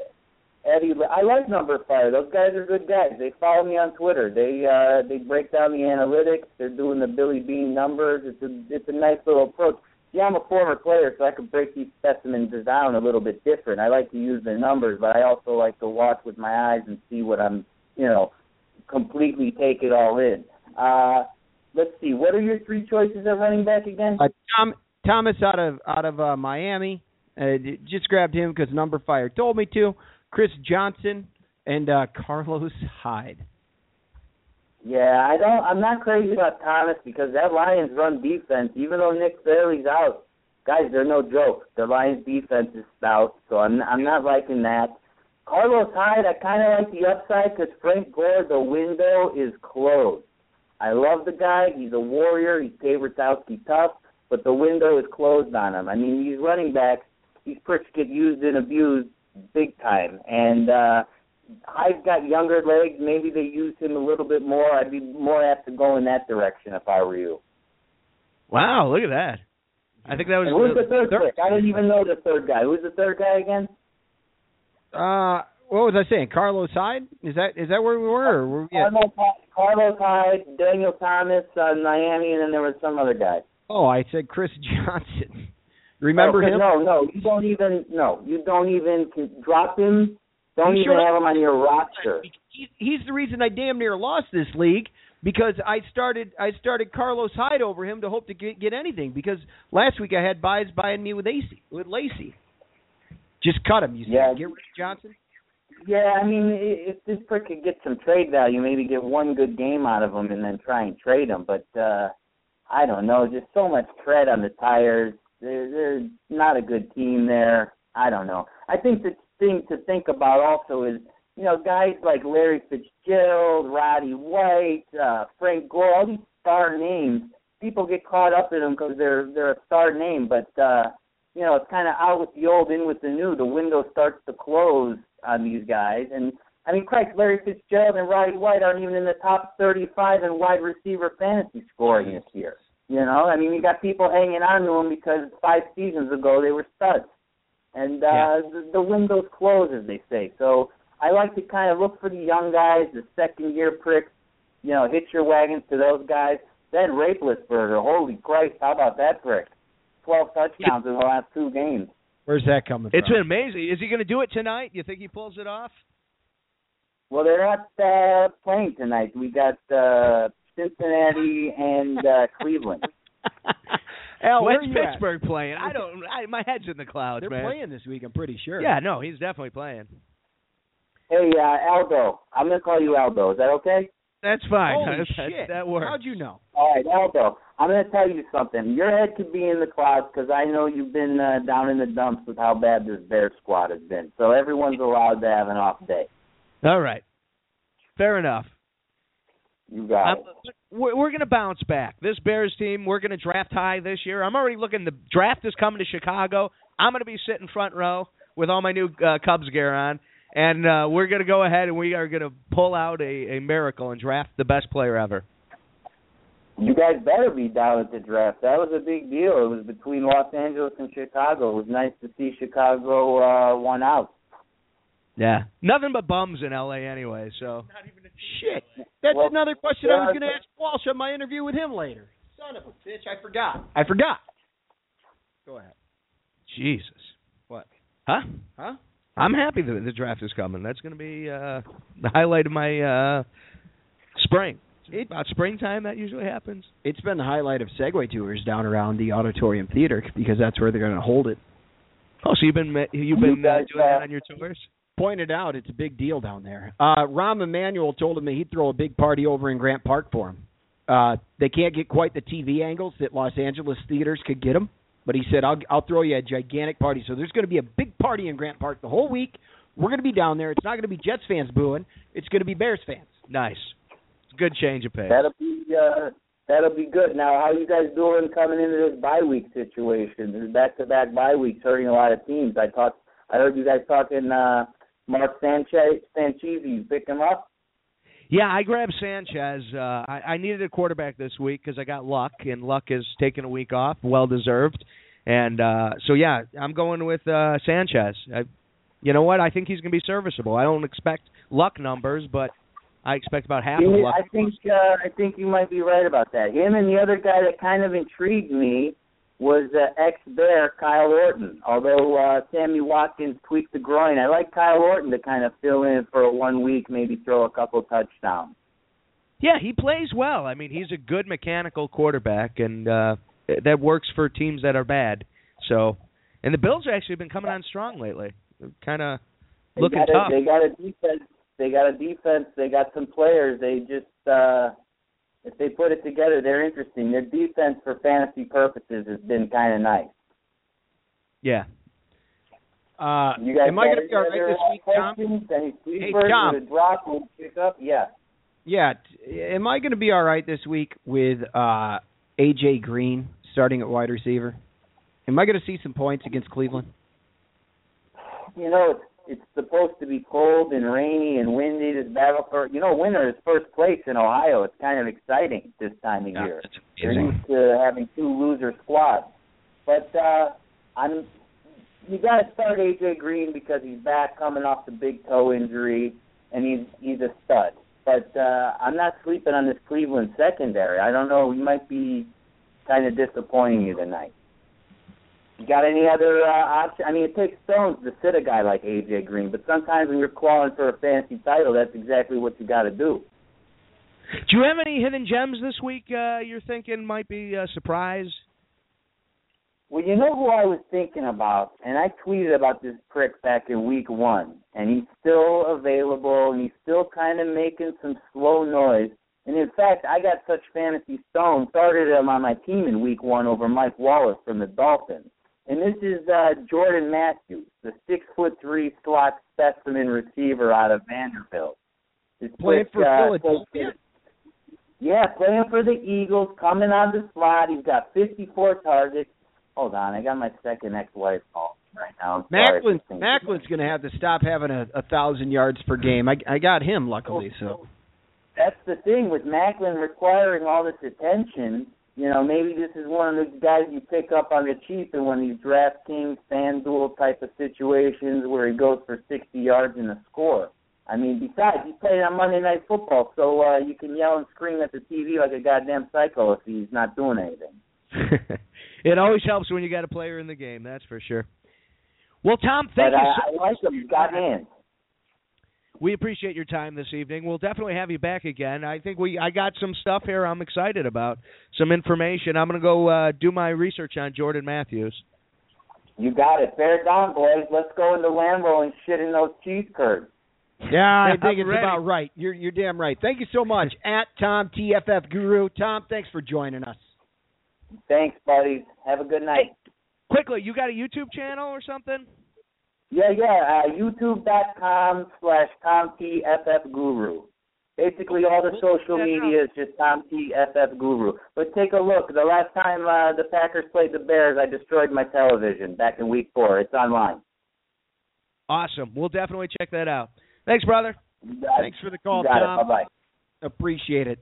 Eddie, I like Number Fire. Those guys are good guys. They follow me on Twitter. They uh they break down the analytics. They're doing the Billy Beane numbers. It's a it's a nice little approach. Yeah, I'm a former player, so I can break these specimens down a little bit different. I like to use the numbers, but I also like to watch with my eyes and see what I'm, you know, completely take it all in. Uh, let's see. What are your three choices at running back again? Uh, Tom Thomas out of out of uh, Miami. Uh, just grabbed him because number fire told me to. Chris Johnson and uh, Carlos Hyde. Yeah, I don't. I'm not crazy about Thomas because that Lions run defense, even though Nick Fairley's out, guys, they're no joke. The Lions defense is stout, so I'm I'm not liking that. Carlos Hyde, I kind of like the upside because Frank Gore, the window is closed. I love the guy. He's a warrior. He's Rotowski tough, but the window is closed on him. I mean, these running backs, these pricks get used and abused big time, and. uh Hyde's got younger legs. Maybe they use him a little bit more. I'd be more apt to go in that direction if I were you. Wow, look at that. I think that was And who's the third third- pick? I didn't even know the third guy. Who's the third guy again? Uh, what was I saying? Carlos Hyde? Is that is that where we were? Or were we at- Carlos, Carlos Hyde, Daniel Thomas, uh, Miami, and then there was some other guy. Oh, I said Chris Johnson. Remember Oh, him? No, no, you don't even. No, you don't even drop him. Don't You even sure? have him on your roster. He, he's the reason I damn near lost this league because I started I started Carlos Hyde over him to hope to get get anything because last week I had buys buying me with Lacy with Lacy. Just cut him. You said Yeah. get rid of Johnson. Yeah, I mean, i- if this prick could get some trade value, maybe get one good game out of him and then try and trade him. But uh I don't know, just so much tread on the tires. They're, they're not a good team there. I don't know. I think the thing to think about also is, you know, guys like Larry Fitzgerald, Roddy White, uh, Frank Gore, all these star names. People get caught up in them because they're they're a star name, but uh, you know, it's kind of out with the old, in with the new. The window starts to close on these guys, and I mean, Christ, Larry Fitzgerald and Roddy White aren't even in the top 35 in wide receiver fantasy scoring this year. You know, I mean, you got people hanging on to them because five seasons ago they were studs, and uh, Yeah. the, the window's closed, as they say. So I like to kind of look for the young guys, the second year pricks. You know, hitch your wagons to those guys. Then Roethlisberger, holy Christ, how about that prick? Twelve touchdowns in the last two games. Where's that coming It's from? been amazing. Is he going to do it tonight? You think he pulls it off? Well, they're not uh, playing tonight. We got uh, Cincinnati and uh, Cleveland. Al, where When's are you at? Pittsburgh playing? I don't. I, my head's in the clouds, They're man. playing this week. I'm pretty sure. Yeah, no, he's definitely playing. Hey, uh, Aldo. I'm gonna call you Aldo. Is that okay? That's fine. Holy That- shit! That works. How'd you know? All right, Aldo. I'm gonna tell you something. Your head could be in the clouds because I know you've been uh, down in the dumps with how bad this Bear squad has been. So everyone's allowed to have an off day. All right. Fair enough. You got I'm, it. we're we're going to bounce back. This Bears team, we're going to draft high this year. I'm already looking. The draft is coming to Chicago. I'm going to be sitting front row with all my new uh, Cubs gear on, and uh, we're going to go ahead and we are going to pull out a, a miracle and draft the best player ever. You guys better be down at the draft. That was a big deal. It was between Los Angeles and Chicago. It was nice to see Chicago uh, one out. Yeah, nothing but bums in L.A. anyway. So Shit. That's Well, another question I was going to ask Walsh on my interview with him later. Son of a bitch, I forgot. I forgot. Go ahead. Jesus. What? Huh? Huh? I'm happy that the draft is coming. That's going to be uh the highlight of my uh spring. It- About springtime that usually happens. It's been the highlight of Segway tours down around the Auditorium Theater because that's where they're going to hold it. Oh, so you've been you've been uh, doing that on your tours? Pointed out it's a big deal down there. Uh Rahm Emanuel told him that he'd throw a big party over in Grant Park for him. Uh they can't get quite the TV angles that Los Angeles theaters could get them, but he said I'll I'll throw you a gigantic party. So there's going to be a big party in Grant Park the whole week. We're going to be down there. It's not going to be Jets fans booing. It's going to be Bears fans. Nice. Good change of pace. That'll be uh, that'll be good. Now, how you guys doing coming into this bye week situation? This back-to-back bye weeks hurting a lot of teams. I talked. I heard you guys talking. uh Mark Sanchez, Sanchez, you pick him up. Yeah, I grabbed Sanchez. Uh, I, I needed a quarterback this week because I got Luck, and Luck has taken a week off, well deserved. And uh, so yeah, I'm going with uh, Sanchez. I, you know what? I think he's going to be serviceable. I don't expect Luck numbers, but I expect about half of He- Luck. I think uh, I think you might be right about that. Him and the other guy that kind of intrigued me was uh, ex-Bear Kyle Orton. Although uh, Sammy Watkins tweaked the groin, I like Kyle Orton to kind of fill in for a one week, maybe throw a couple touchdowns. Yeah, he plays well. I mean, he's a good mechanical quarterback, and uh, that works for teams that are bad. So, and the Bills have actually been coming on strong lately. Kind of looking got a, tough. They got a defense. They got a defense. They got some players. They just uh if they put it together, they're interesting. Their defense for fantasy purposes has been kind of nice. Yeah. Uh, You guys am I going to be all right this other week, Tom? Any Hey, Tom. a drop and pick up? Yeah. Yeah. Am I going to be all right this week with uh AJ Green starting at wide receiver? Am I going to see some points against Cleveland? You know, it's it's supposed to be cold and rainy and windy. This battle for you know, winter is first place in Ohio. It's kind of exciting this time of year. They're used to having two loser squads. But uh I'm you gotta start AJ Green because he's back coming off the big toe injury and he's he's a stud. But uh I'm not sleeping on this Cleveland secondary. I don't know, we might be kind of disappointing you tonight. You got any other uh, option? I mean, it takes stones to sit a guy like AJ Green, but sometimes when you're calling for a fantasy title, that's exactly what you got to do. Do you have any hidden gems this week? Uh, you're thinking might be a surprise. Well, you know who I was thinking about, and I tweeted about this prick back in week one, and he's still available, and he's still kind of making some slow noise. And in fact, I got such fantasy stones, started him on my team in week one over Mike Wallace from the Dolphins. And this is uh, Jordan Matthews, the six foot three slot specimen receiver out of Vanderbilt. Playing quick, for uh, Philadelphia? Yeah, playing for the Eagles, coming on the slot. He's got 54 targets. Hold on, I got my second ex-wife calling right now. Maclin Maclin's going to have to stop having a, a thousand yards per game. I I got him luckily, so That's the thing with Maclin requiring all this attention. You know, maybe this is one of the guys you pick up on the cheap in one of these DraftKings, FanDuel type of situations where he goes for 60 yards and a score. I mean, besides, he's playing on Monday Night Football, so uh, you can yell and scream at the TV like a goddamn psycho if he's not doing anything. it always helps when you got a player in the game. That's for sure. Well, Tom, But thank you I, so I like him. He's got hands. We appreciate your time this evening. We'll definitely have you back again. I think we I got some stuff here I'm excited about. Some information. I'm going to go uh, do my research on Jordan Matthews. You got it. Bear down, boys. Let's go into Lambeau and shit in those cheese curds. yeah, I I'm think it's ready. about right. You're you're damn right. Thank you so much, at Tom TFF Guru. Tom, thanks for joining us. Thanks, buddies. Have a good night. Quickly, you got a YouTube channel or something? Yeah, yeah. Uh, YouTube.com slash Tom T FF Guru. Basically, all the social media is just Tom T FF Guru. But take a look. The last time uh, the Packers played the Bears, I destroyed my television back in Week Four. It's online. Awesome. We'll definitely check that out. Thanks, brother. You got it. Thanks for the call, You Tom. Bye bye. Appreciate it.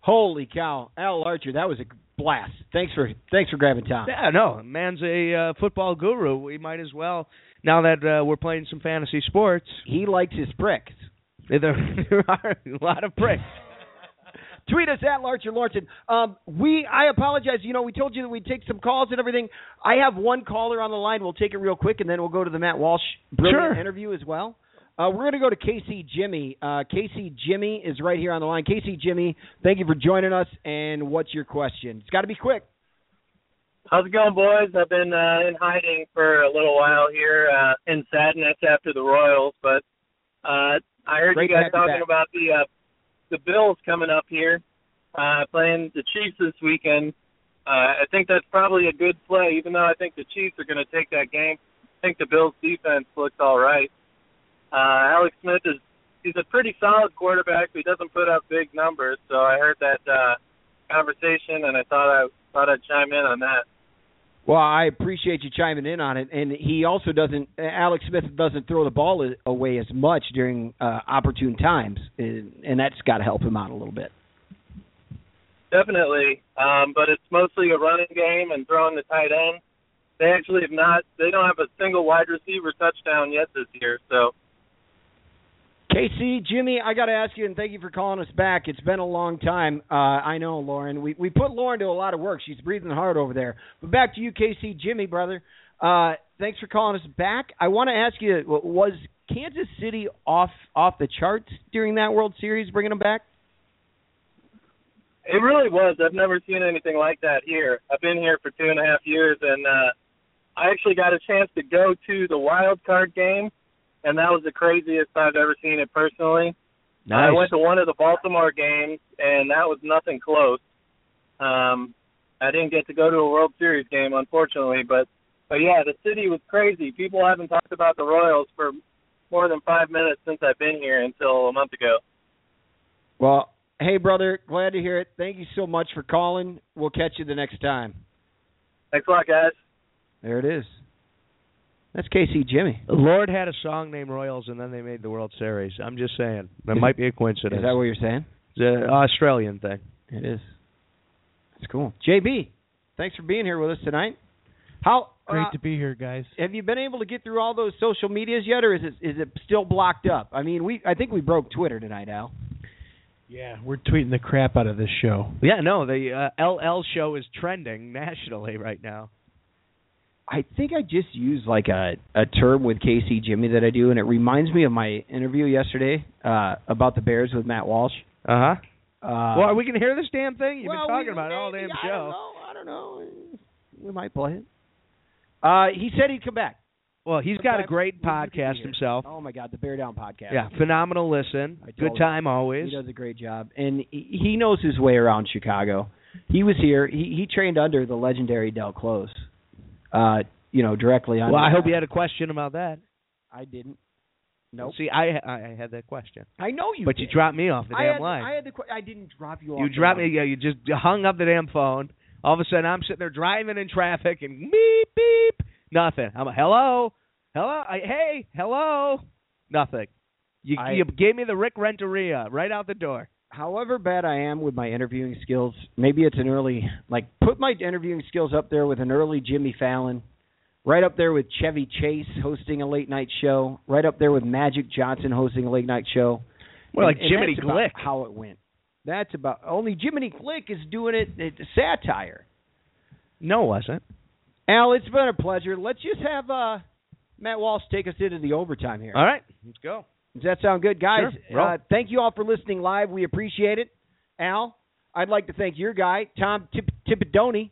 Holy cow, Al Archer, that was a blast. Thanks for thanks for grabbing Tom. Yeah, no, man's a uh, football guru. We might as well now that uh, we're playing some fantasy sports, he likes his pricks. There, there are a lot of pricks. Tweet us at Larcher Lawrence. Um, we, I apologize. You know, we told you that we'd take some calls and everything. I have one caller on the line. We'll take it real quick, and then we'll go to the Matt Walsh brilliant Sure. interview as well. Uh, we're going to go to Casey Jimmy. Uh, Casey Jimmy is right here on the line. Casey Jimmy, thank you for joining us. And what's your question? It's got to be quick. How's it going, boys? I've been uh, in hiding for a little while here uh, in sadness after the Royals, but uh, I heard Great you guys talking about the uh, the Bills coming up here, uh, playing the Chiefs this weekend. Uh, I think that's probably a good play, even though I think the Chiefs are going to take that game. I think the Bills' defense looks all right. Uh, Alex Smith is he's a pretty solid quarterback, but he doesn't put up big numbers. So I heard that uh, conversation, and I thought I thought I'd chime in on that. Well, I appreciate you chiming in on it, and he also doesn't. Alex Smith doesn't throw the ball away as much during uh, opportune times, and that's got to help him out a little bit. Definitely, um, but it's mostly a running game and throwing the tight end. They actually have not. They don't have a single wide receiver touchdown yet this year. So Casey, Jimmy, I got to ask you, and thank you for calling us back. It's been a long time. Uh, I know, Lauren. We we put Lauren to a lot of work. She's breathing hard over there. But back to you, Casey, Jimmy, brother. Uh, thanks for calling us back. I want to ask you, was Kansas City off off the charts during that World Series, bringing them back? it really was. I've never seen anything like that here. I've been here for two and a half years, and uh, I actually got a chance to go to the wild card game, and that was the craziest I've ever seen it personally. I went to one of the Baltimore games, and that was nothing close. Um, I didn't get to go to a World Series game, unfortunately, but but yeah, the city was crazy. People haven't talked about the Royals for more than five minutes since I've been here until a month ago. Well, hey, brother, glad to hear it. Thank you so much for calling. We'll catch you the next time. Thanks a lot, guys. There it is. That's Casey Jimmy. Lorde had a song named Royals, and then they made the World Series. I'm just saying. That Is- might be a coincidence. Is that what you're saying? It's an Australian thing. It is. It's cool. JB, thanks for being here with us tonight. How Great uh, to be here, guys. have you been able to get through all those social medias yet, or is it is it still blocked up? I mean, we I think we broke Twitter tonight, Al. Yeah, we're tweeting the crap out of this show. Yeah, no, the uh, LL show is trending nationally right now. I think I just used like a a term with Casey Jimmy that I do, and it reminds me of my interview yesterday uh, about the Bears with Matt Walsh. Uh huh. Uh, well, are we going to hear this damn thing? You've well, been talking we- about it all damn I show. don't know. I don't know. We might play it. Uh, he said he'd come back. Well, he's got a great we could be podcast himself. Oh my God, the Bear Down podcast. Yeah, phenomenal listen. Good time always. He does a great job, and he, he knows his way around Chicago. He was here. He he trained under the legendary Del Close. Uh, you know, directly on. Well, I hope you had a question about that. I didn't. Nope. See, I I had that question, I know you. but did. you dropped me off the I damn had, line. I had the. I didn't drop you off. you dropped me. Yeah, you just hung up the damn phone. All of a sudden, I'm sitting there driving in traffic, and beep beep, nothing. I'm a hello, hello, I, hey, hello, nothing. You I- you gave me the Rick Renteria right out the door. However bad I am with my interviewing skills, maybe it's an early like put my interviewing skills up there with an early Jimmy Fallon, right up there with Chevy Chase hosting a late night show, right up there with Magic Johnson hosting a late night show. Well, like And- and Jiminy about Glick. how it went. That's about only Jiminy Glick is doing it. It's satire. No, it wasn't. Al, it's been a pleasure. Let's just have uh, Matt Walsh take us into the overtime here. All right, let's go. Does that sound good, guys? Sure. Uh, thank you all for listening live. We appreciate it. Al, I'd like to thank your guy, Tom Tip- Tipidoni.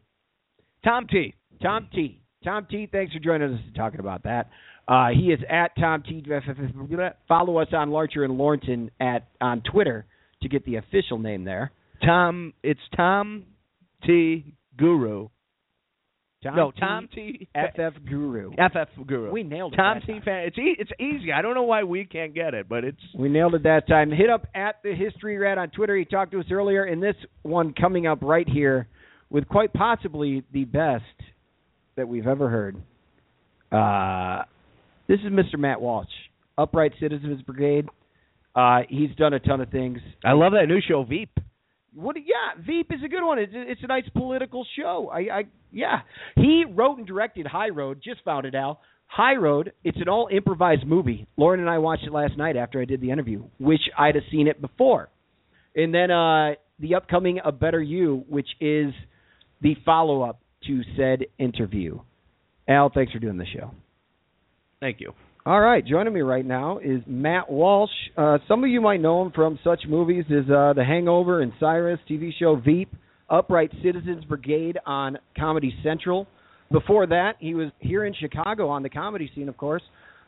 Tom T. Tom T. Tom T. Thanks for joining us and talking about that. Uh, he is at Tom T. Follow us on Larcher and Lorensen at on Twitter to get the official name there. Tom. It's Tom T. Guru. Tom no, T. Tom T. FF Guru. FF Guru. We nailed it. Tom T. time. Fan. It's e- it's easy. I don't know why we can't get it, but it's We nailed it that time. Hit up at the History Rat on Twitter. He talked to us earlier, and this one coming up right here with quite possibly the best that we've ever heard. Uh, this is Mr. Matt Walsh, Upright Citizens Brigade. Uh, he's done a ton of things. I love that new show Veep. What? Yeah, Veep is a good one. It's, it's a nice political show. I, I, yeah. He wrote and directed High Road. Just found it out. High Road, it's an all improvised movie. Lauren and I watched it last night after I did the interview, which I'd have seen it before. And then uh, the upcoming A Better You, which is the follow up to said interview. Al, thanks for doing the show. Thank you. All right, joining me right now is Matt Walsh. Uh, some of you might know him from such movies as uh, The Hangover and Cyrus, TV show Veep, Upright Citizens Brigade on Comedy Central. Before that, he was here in Chicago on the comedy scene, of course.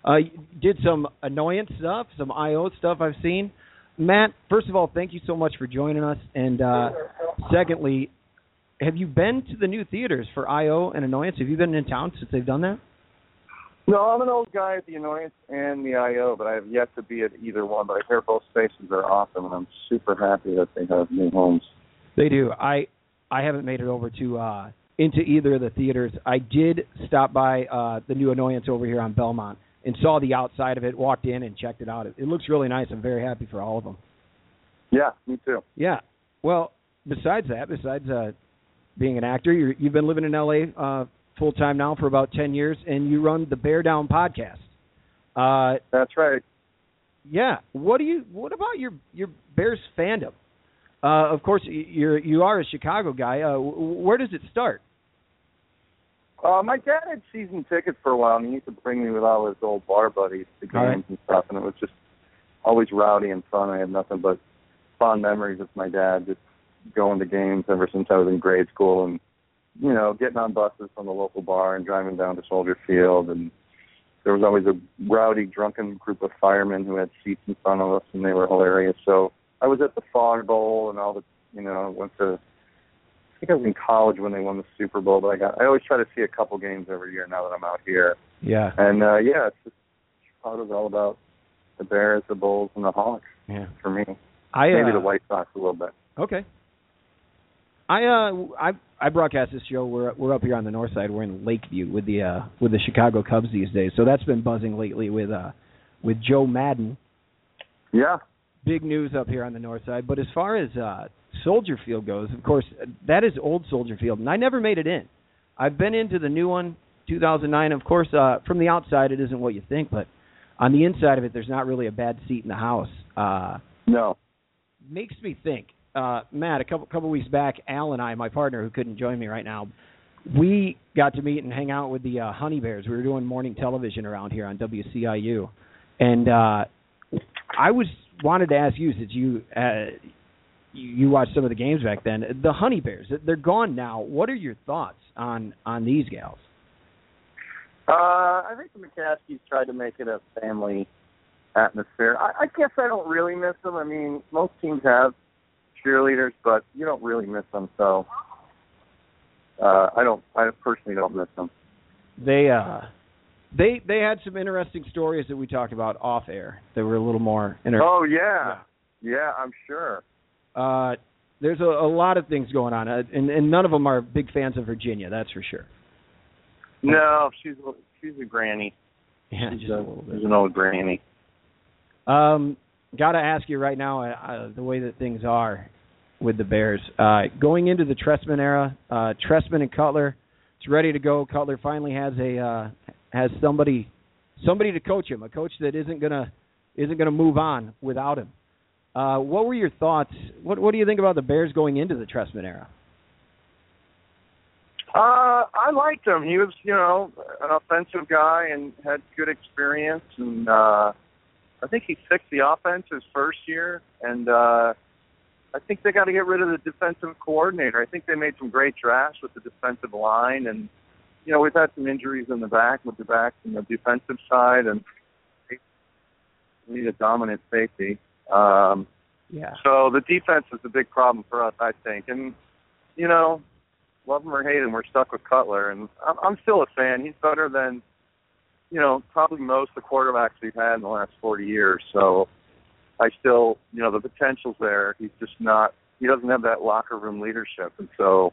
Uh, did some annoyance stuff, some IO stuff I've seen. Matt, first of all, thank you so much for joining us. And uh, secondly, have you been to the new theaters for IO and Annoyance? Have you been in town since they've done that? No, I'm an old guy at the Annoyance and the IO, but I have yet to be at either one. But I hear both spaces are awesome, and I'm super happy that they have new homes. They do. I I haven't made it over to uh into either of the theaters. I did stop by uh the new Annoyance over here on Belmont and saw the outside of it, walked in and checked it out. It, it looks really nice. I'm very happy for all of them. Yeah, me too. Yeah. Well, besides that, besides uh being an actor, you're, you've been living in LA uh full time now for about 10 years and you run the Bear Down podcast. Uh That's right. Yeah. What do you what about your your Bears fandom? Uh, of course, you're you are a Chicago guy. Uh, where does it start? Uh, my dad had season tickets for a while, and he used to bring me with all his old bar buddies to games right. and stuff, and it was just always rowdy and fun. I have nothing but fond memories with my dad, just going to games ever since I was in grade school, and you know, getting on buses from the local bar and driving down to Soldier Field, and there was always a rowdy, drunken group of firemen who had seats in front of us, and they were hilarious. So I was at the Fog Bowl and all the, you know, went to. I think I was in college when they won the Super Bowl, but I got. I always try to see a couple games every year now that I'm out here. Yeah. And uh yeah, it's just Chicago's all about the Bears, the Bulls, and the Hawks Yeah. for me. I Maybe uh, the White Sox a little bit. Okay. I uh I I broadcast this show. We're we're up here on the north side. We're in Lakeview with the uh with the Chicago Cubs these days. So that's been buzzing lately with uh with Joe Maddon. Yeah. Big news up here on the north side. But as far as uh Soldier Field goes, of course, that is old Soldier Field, and I never made it in. I've been into the new one, 2009. Of course, uh from the outside, it isn't what you think, but on the inside of it, there's not really a bad seat in the house. Uh No. makes me think. Uh, Matt, a couple couple weeks back, Al and I, my partner who couldn't join me right now, we got to meet and hang out with the uh, Honey Bears. We were doing morning television around here on WCIU, and uh, I was wanted to ask you since you uh, you, watched some of the games back then. The Honey Bears, they're gone now. What are your thoughts on on these gals? Uh, I think the McCaskeys tried to make it a family atmosphere. I, I guess I don't really miss them. I mean, most teams have cheerleaders, but you don't really miss them. So uh, I don't. I personally don't miss them. They uh they they had some interesting stories that we talked about off air. They were a little more interesting. Oh yeah. yeah, I'm sure. Uh, there's a, a lot of things going on, uh, and, and none of them are big fans of Virginia. That's for sure. No, she's a- she's a granny. Yeah, she's, a little bit. she's an old granny. Um, got to ask you right now, uh, uh, the way that things are with the Bears, uh, going into the Trestman era, uh, Trestman and Cutler, it's ready to go. Cutler finally has a uh, has somebody somebody to coach him, a coach that isn't gonna isn't gonna move on without him. Uh, what were your thoughts? What What do you think about the Bears going into the Trestman era? Uh, I liked him. He was, you know, an offensive guy and had good experience. And uh, I think he fixed the offense his first year. And uh, I think they got to get rid of the defensive coordinator. I think they made some great drafts with the defensive line. And, you know, we've had some injuries in the back with the backs and the defensive side. And we need a dominant safety. Um, Yeah. so the defense is a big problem for us, I think. And, you know, love him or hate him, we're stuck with Cutler. And I'm, I'm still a fan. He's better than, you know, probably most of the quarterbacks we've had in the last 40 years. So I still, you know, the potential's there. He's just not, he doesn't have that locker room leadership. And so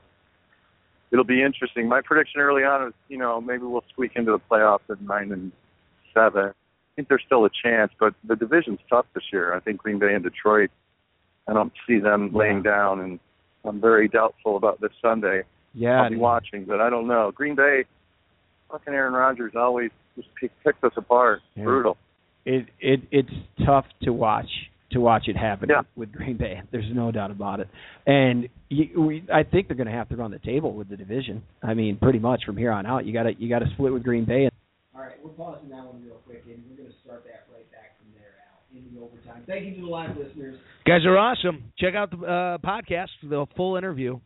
it'll be interesting. My prediction early on is, you know, maybe we'll squeak into the playoffs at 9 and 7. I think there's still a chance, but the division's tough this year. I think Green Bay and Detroit, I don't see them laying down, and I'm very doubtful about this Sunday. Yeah. I'll be watching, but I don't know. Green Bay, fucking Aaron Rodgers always just picks us apart. Yeah. Brutal. It it it's tough to watch to watch it happen Yeah. with Green Bay. There's no doubt about it. And you, we, I think they're going to have to run the table with the division. I mean, pretty much from here on out, you got to you got to split with Green Bay. All right, we're pausing that one real quick, and we're going to start that right back from there, Al, in the overtime. Thank you to the live listeners. Guys are awesome. Check out the uh, podcast, for the full interview.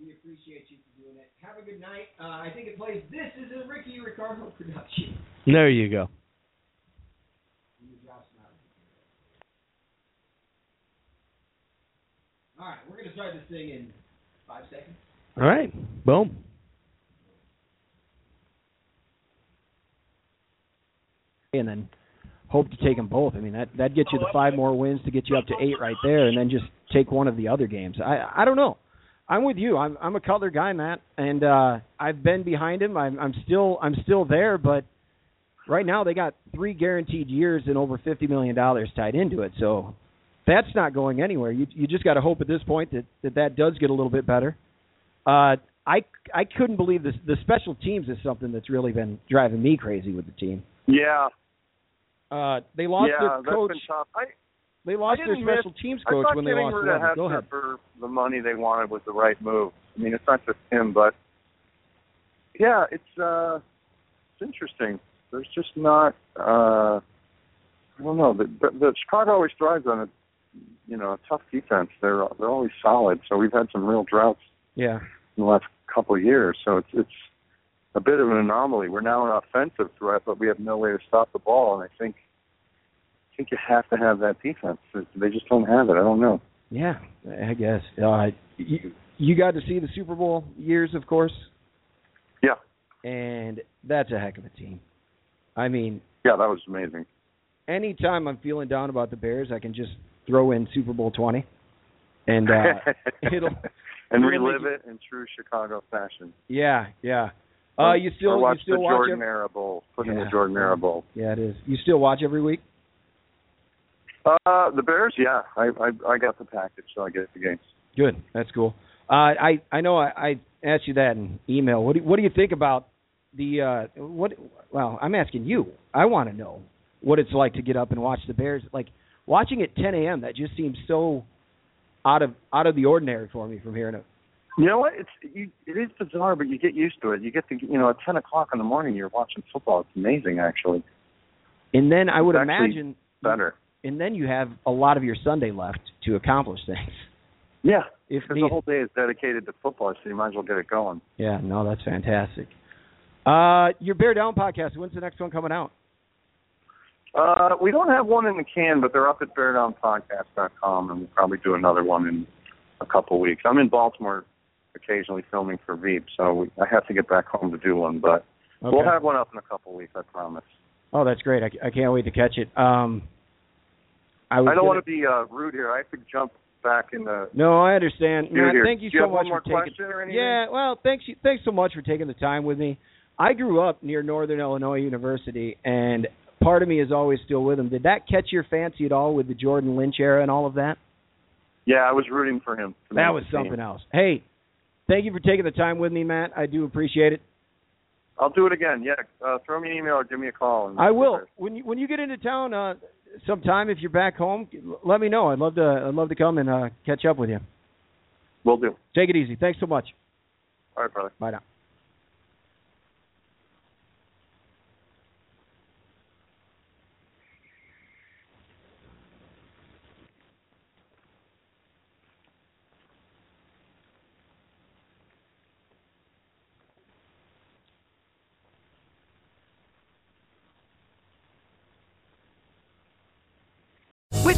We appreciate you for doing it. Have a good night. Uh, I think it plays. This is a Ricky Ricardo production. There you go. All right, we're going to start this thing in five seconds. All right. Boom. and then hope to take them both. I mean that that gets you the five more wins to get you up to eight right there, and then just take one of the other games. I I don't know. I'm with you. I'm I'm a Cutler guy, Matt, and uh I've been behind him. I'm I'm still I'm still there, but right now they got three guaranteed years and over fifty million dollars tied into it. So that's not going anywhere. You you just got to hope at this point that, that that does get a little bit better. Uh, I I couldn't believe this. The special teams is something that's really been driving me crazy with the team. Yeah. Uh, they lost yeah, their that's coach. I, They lost their didn't miss- special teams coach when they lost rid of Go ahead. for the money they wanted was the right move. I mean, it's not just him, but yeah, it's uh, it's interesting. There's just not. uh I don't know. The, the, the Chicago always thrives on a you know a tough defense. They're they're always solid. So we've had some real droughts Yeah. in the last couple of years. So it's it's a bit of an anomaly. We're now an offensive threat, but we have no way to stop the ball. And I think I think you have to have that defense. They just don't have it. I don't know. Yeah, I guess. Uh, you, you got to see the Super Bowl years, of course. Yeah. And that's a heck of a team. I mean, Yeah, that was amazing. anytime I'm feeling down about the Bears, I can just throw in Super Bowl 20, and uh, it'll and it'll relive it in true Chicago fashion. Yeah, yeah. Uh, you still or watch you still the watch Jordan Era Bowl. Put in Yeah. the Jordan Era Bowl. Yeah, it is. You still watch every week? Uh, the Bears, yeah, I, I I got the package, so I get the games. Good. That's cool. Uh, I I know I, I asked you that in email. What do what do you think about the uh what? Well, I'm asking you. I want to know what it's like to get up and watch the Bears. Like watching at 10 a.m. That just seems so out of out of the ordinary for me from hearing it. You know what? It's you, it is bizarre, but you get used to it. You get to you know at ten o'clock in the morning, you're watching football. It's amazing, actually. And then I would imagine, Better. and then you have a lot of your Sunday left to accomplish things. Yeah. If Because the whole day is dedicated to football, so you might as well get it going. Yeah, no, that's fantastic. Uh, your Bear Down podcast. When's the next one coming out? Uh, we don't have one in the can, but they're up at beardownpodcast.com, and we'll probably do another one in a couple weeks. I'm in Baltimore occasionally filming for Veep, so we, I have to get back home to do one, but we'll have one up in a couple weeks, I promise. Oh, that's great. I, I can't wait to catch it. Um, I, was I don't gonna- want to be uh, rude here. I have to jump back in the. No, I understand. Thank you you so much for taking. question or anything? Yeah, well, thanks. you- Thanks so much for taking the time with me. I grew up near Northern Illinois University, and part of me is always still with him. Did that catch your fancy at all with the Jordan Lynch era and all of that? Yeah, I was rooting for him. to That was team. something else. Hey, thank you for taking the time with me, Matt. I do appreciate it. I'll do it again. Yeah, uh, throw me an email or give me a call. And I will. When you when you get into town, uh, sometime if you're back home, let me know. I'd love to. I'd love to come and uh, catch up with you. Will do. Take it easy. Thanks so much. All right, brother. Bye now. With